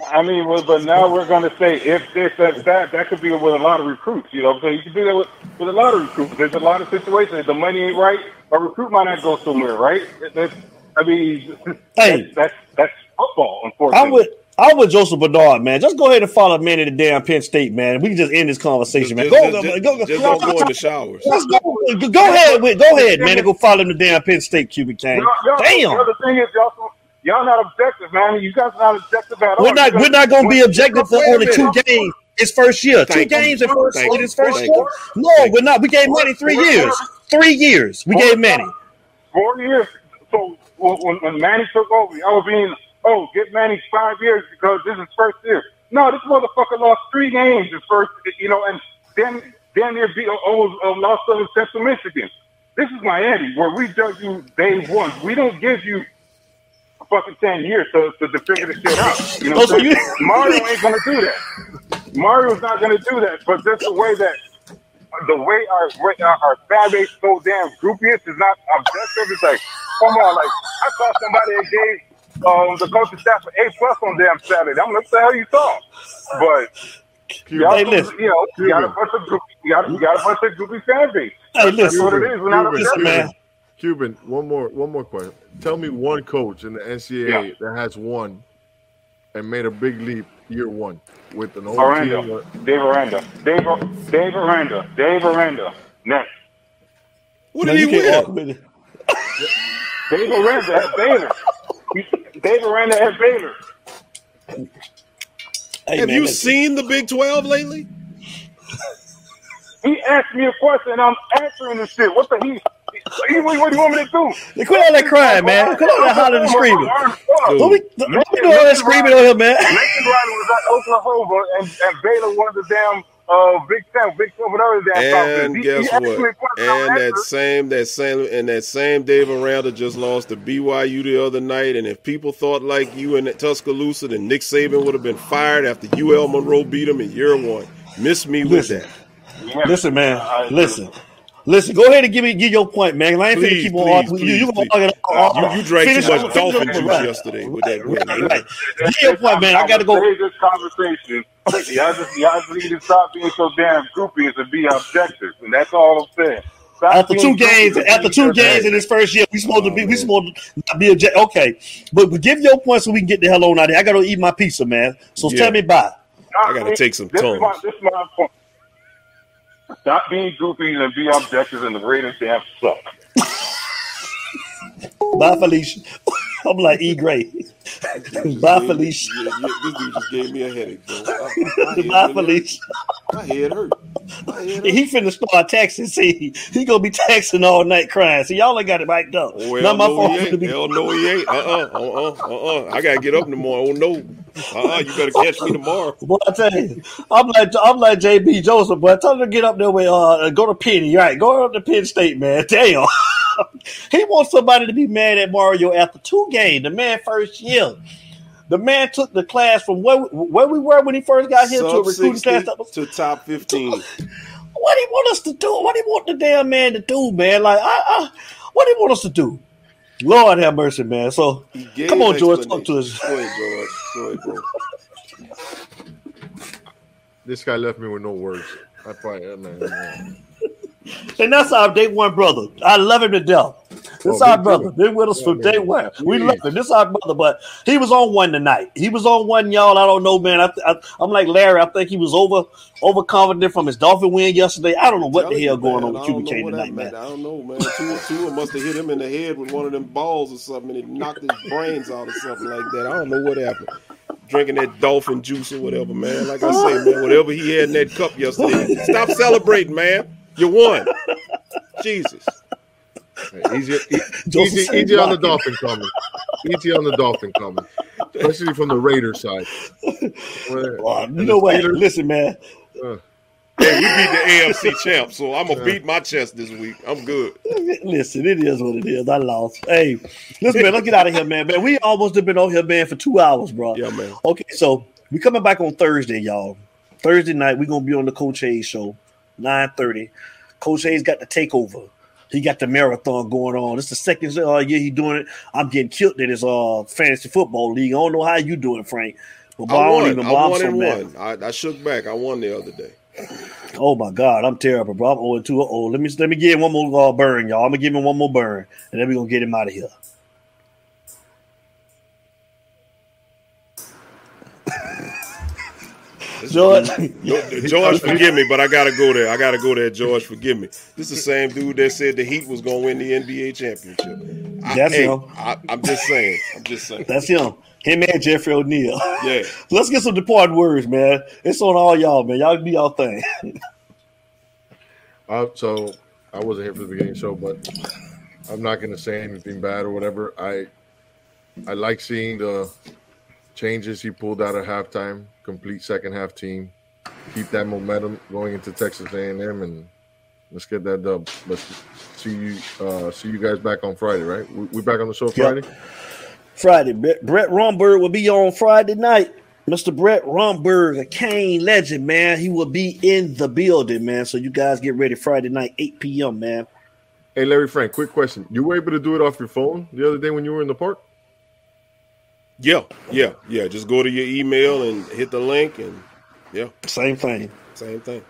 I mean, well, but now we're going to say if this, if that, that could be with a lot of recruits. You know, what I'm saying you can do that with, with a lot of recruits. There's a lot of situations. If the money ain't right, a recruit might not go somewhere, right? That's, I mean, Hey. that's, that's that's football, unfortunately. I'm with I'm with Joseph Bernard, man. Just go ahead and follow Manny to damn Penn State, man. We can just end this conversation, man. Just- Go, just- go, just- go, go, just don't go in the showers. Let's go. Go, go ahead with go ahead, man, and go follow him to damn Penn State, Cuban King. Y'all, y'all, Damn. Y'all, the thing is, y'all, y'all not objective, man. You guys not objective at all. We're not we're not gonna be objective for only two minute. games. His first year, two Thank you. games in first Thank in his first year. you. No, we're not. We gave Manny three years. Three years. We gave Manny. Four years. So when, when- when Manny took over, I was being, oh, get Manny five years because this is first year. No, this motherfucker lost three games his first, you know, and then damn near beat almost uh, lost to Central Michigan. This is Miami, where we judge you day one. We don't give you a fucking ten years to, to, to figure this shit out. You know, Oh, so you- Mario ain't gonna do that. Mario's not gonna do that. But just the way that the way our way our, our fan base so damn groupie is is not objective. It's like, come on, like I saw somebody that gave um, the coaching staff an A plus on damn Saturday. I'm like, what the hell you thought? But y'all, Hey, listen. you know, you got a bunch of groupie, you got, you got a bunch of groupie fan base. Hey, That's listen. what it is. We're not Cuban, objective. man. Cuban, one more, one more question. Tell me one coach in the NCAA that has won and made a big leap year one with an old team. Dave Aranda, Dave, Dave Aranda, Dave Aranda. Next, What No, did he you win? walk with it. Dave Aranda at Baylor. He- Dave Aranda at Baylor. Hey, Have man, you listen. seen the Big Twelve lately? He asked me a question and I'm answering this shit. What the he? he what, what do you want me to do? Hey, Quit all that crying, man. Quit all that hollering and screaming. Dude. Don't be, don't doing all that screaming on here, man. Lincoln Riley was at Oklahoma and, and Baylor won the damn uh, Big Ten, Big Ten, whatever the damn conference. And He- guess he asked me a what? And that answering. same that same and that same Dave Aranda just lost to BYU the other night. And if people thought like you in Tuscaloosa, then Nick Saban would have been fired after UL Monroe beat him in year one. Miss me with Listen. that. Yeah. Listen, man. Listen. Listen, go ahead and give me give your point, man. 'cause I ain't finna Please, keep on please, arguing. You, you please, gonna argue You, you drank Finish too up- much finish dolphin juice yesterday with that. Right, right. Give your point, man. I gotta go. This conversation. Y'all just, y'all just need to stop being so damn groupies and be objective. And that's all I'm saying. Stop After two games, after two games in his first year, we supposed to be we supposed to be object. Okay, but, but give your point so we can get the hell on out of here. I gotta eat my pizza, man. So Yeah. tell me bye. I gotta take some this Is my, this is my point. Stop being goofies and be objective, and the Raiders damn suck. Bye, Felicia. I'm like E. Gray. Bye, Felicia. Yeah, yeah, this dude just gave me a headache, bro. I, my head Bye, Felicia. My head hurt. My head hurt. He finna start texting. See, he gonna be texting all night crying. See, y'all ain't got it mic'd up. Well, Not my fault. he ain't. be- Hell no, he ain't. Uh-uh, uh-uh, uh-uh. I gotta get up in the morning. Oh no. Uh-uh, you better catch me tomorrow. Boy, I tell you, I'm like I'm like JB Joseph, but I tell him to get up there with uh go to Penny. Right, go up to Penn State, man. Damn. he wants somebody to be mad at Mario after two games. The man first year. The man took the class from where, where we were when he first got here to a recruiting class. That to top 15. what do he want us to do? What do he want the damn man to do, man? Like, I, I, what do he want us to do? Lord have mercy, man. So, come on, George, talk to us. Go ahead, George. Go ahead, bro. This guy left me with no words. I probably, man, man. And that's our day one brother. I love him to death. This Oh, our brother. Been with us Yeah, from day one. We love him. This our brother, but he was on one tonight. He was on one, y'all. I don't know, man. I, I, I'm like Larry. I think he was over overconfident from his Dolphin win yesterday. I don't know what the hell you, going man, on with I don't QB know King tonight, man. I don't know, man. Tua, Tua must have hit him in the head with one of them balls or something, and it knocked his brains out or something like that. I don't know what happened. Drinking that dolphin juice or whatever, man. Like I say, man, whatever he had in that cup yesterday. Stop celebrating, man. You won. Jesus. Hey, easy, e- easy, easy on the dolphin coming. Easy on the dolphin coming, especially from the Raider side. Well, Oh, and you the know what? Steelers, Listen, man. uh, Hey, we beat the AFC champ, so I'm gonna beat my chest this week. I'm good. Listen, it is what it is. I lost. Hey, listen, man, let's get out of here, man. Man, we almost have been on here, man, for two hours, bro. Yeah, man. Okay, so we coming back on Thursday, y'all. Thursday night, we gonna be on the Coach Hayes show, 9:30. Coach Hayes got the takeover. He got the marathon going on. It's the second uh, year he doing it. I'm getting killed in his uh fantasy football league. I don't know how you doing, Frank. But I, I don't won. even I boy, I'm won and won. I, I shook back. I won the other day. Oh my God, I'm terrible, bro. I'm 0 2. Oh, let me let me give him one more uh, burn, y'all. I'm gonna give him one more burn, and then we're gonna get him out of here. George, George, forgive me, but I gotta go there. I gotta go there. George, forgive me. This is the same dude that said the Heat was gonna win the NBA championship. I, That's hey, him. I, I'm just saying. I'm just saying. That's him. Him and Jeffrey O'Neal. Yeah. Let's get some departing words, man. It's on all y'all, man. Y'all do y'all thing. Uh, so I wasn't here for the beginning show, but I'm not going to say anything bad or whatever. I I like seeing the changes he pulled out at halftime. Complete second half team. Keep that momentum going into Texas A&M, and let's get that dub. Let's see you uh, see you guys back on Friday, right? We're back on the show Friday. Friday, Brett, Brett Romberg will be on Friday night. Mr. Brett Romberg, a Cane legend, man. He will be in the building, man. So you guys get ready Friday night, 8 p.m., man. Hey, Larry Frank, quick question: You were able to do it off your phone the other day when you were in the park? Yeah, yeah, yeah. Just go to your email and hit the link, and yeah, Same thing. same thing.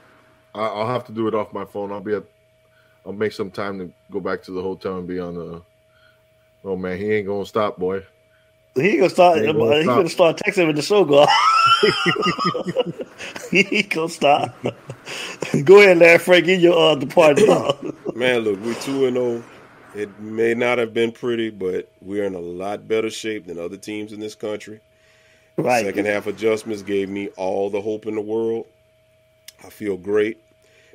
I- I'll have to do it off my phone. I'll be at. I'll make some time to go back to the hotel and be on the. Oh man, he ain't gonna stop, boy. He gonna start. He He ain't gonna gonna start texting with the show go. he gonna stop. Go ahead, Larry Frank. Get your uh, departing thought. Man, look, we two and zero. It may not have been pretty, but we're in a lot better shape than other teams in this country. Right. Second half adjustments gave me all the hope in the world. I feel great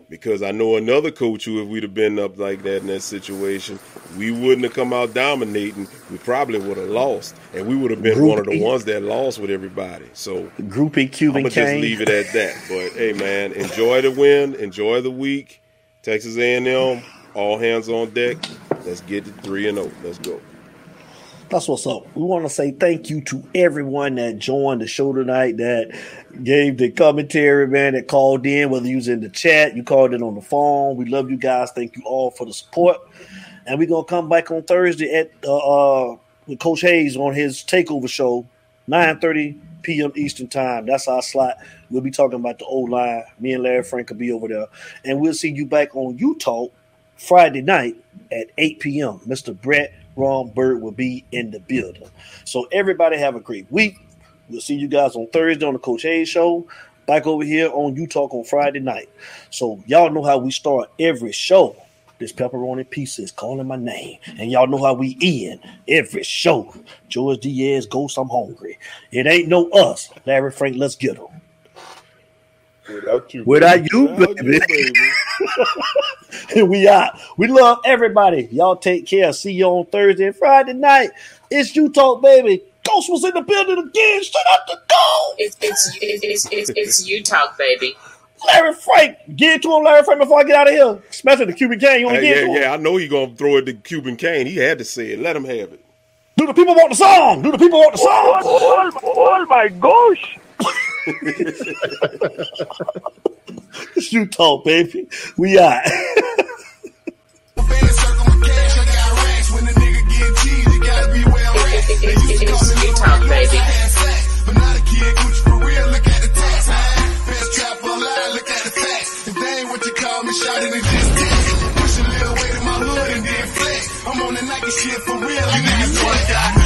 because I know another coach who, if we'd have been up like that in that situation, we wouldn't have come out dominating. We probably would have lost, and we would have been Group one of the E. ones that lost with everybody. So Groupie I'm Cuban gonna just leave it at that. But hey, man, enjoy the win, enjoy the week. Texas A&M, all hands on deck. Let's get to three and zero. Let's go. That's what's up. We want to say thank you to everyone that joined the show tonight, that gave the commentary, man, that called in, whether you was in the chat, you called in on the phone. We love you guys. Thank you all for the support. And we're gonna come back on Thursday at uh, uh with Coach Hayes on his takeover show, 9:30 p.m. Eastern time. That's our slot. We'll be talking about the old line. Me and Larry Frank will be over there. And we'll see you back on You Talk Friday night at 8 p.m. Mr. Brett Romberg will be in the building. So everybody have a great week. We'll see you guys on Thursday on the Coach Hayes show. Back over here on You Talk on Friday night. So y'all know how we start every show. This pepperoni pizza is calling my name. And y'all know how we end every show. George Diaz, Ghost, I'm hungry. It ain't no us. Larry Frank, let's get him. Without you, Without you, Without baby. you, baby. we out. We love everybody. Y'all take care. See you on Thursday and Friday night. It's You Talk, baby. Ghost was in the building again. Shut up the go. It's it's it's it's, it's you talk, baby. Larry Frank. Get to him, Larry Frank, before I get out of here. Especially the Cuban Gang. You want to Hey, get yeah, to him? yeah, I know he gonna throw it to Cuban Kane. He had to say it. Let him have it. Do the people want the song? Do the people want the song? Oh, oh, oh my gosh. You Talk, baby. We out. It's you talk, baby. But not a kid, Gucci for real, look at the tax. Best trap alive, look at the facts. If they ain't what you call me, shot in the distance. Push a little weight in my hood and then flex. I'm on the Nike shit for real, I.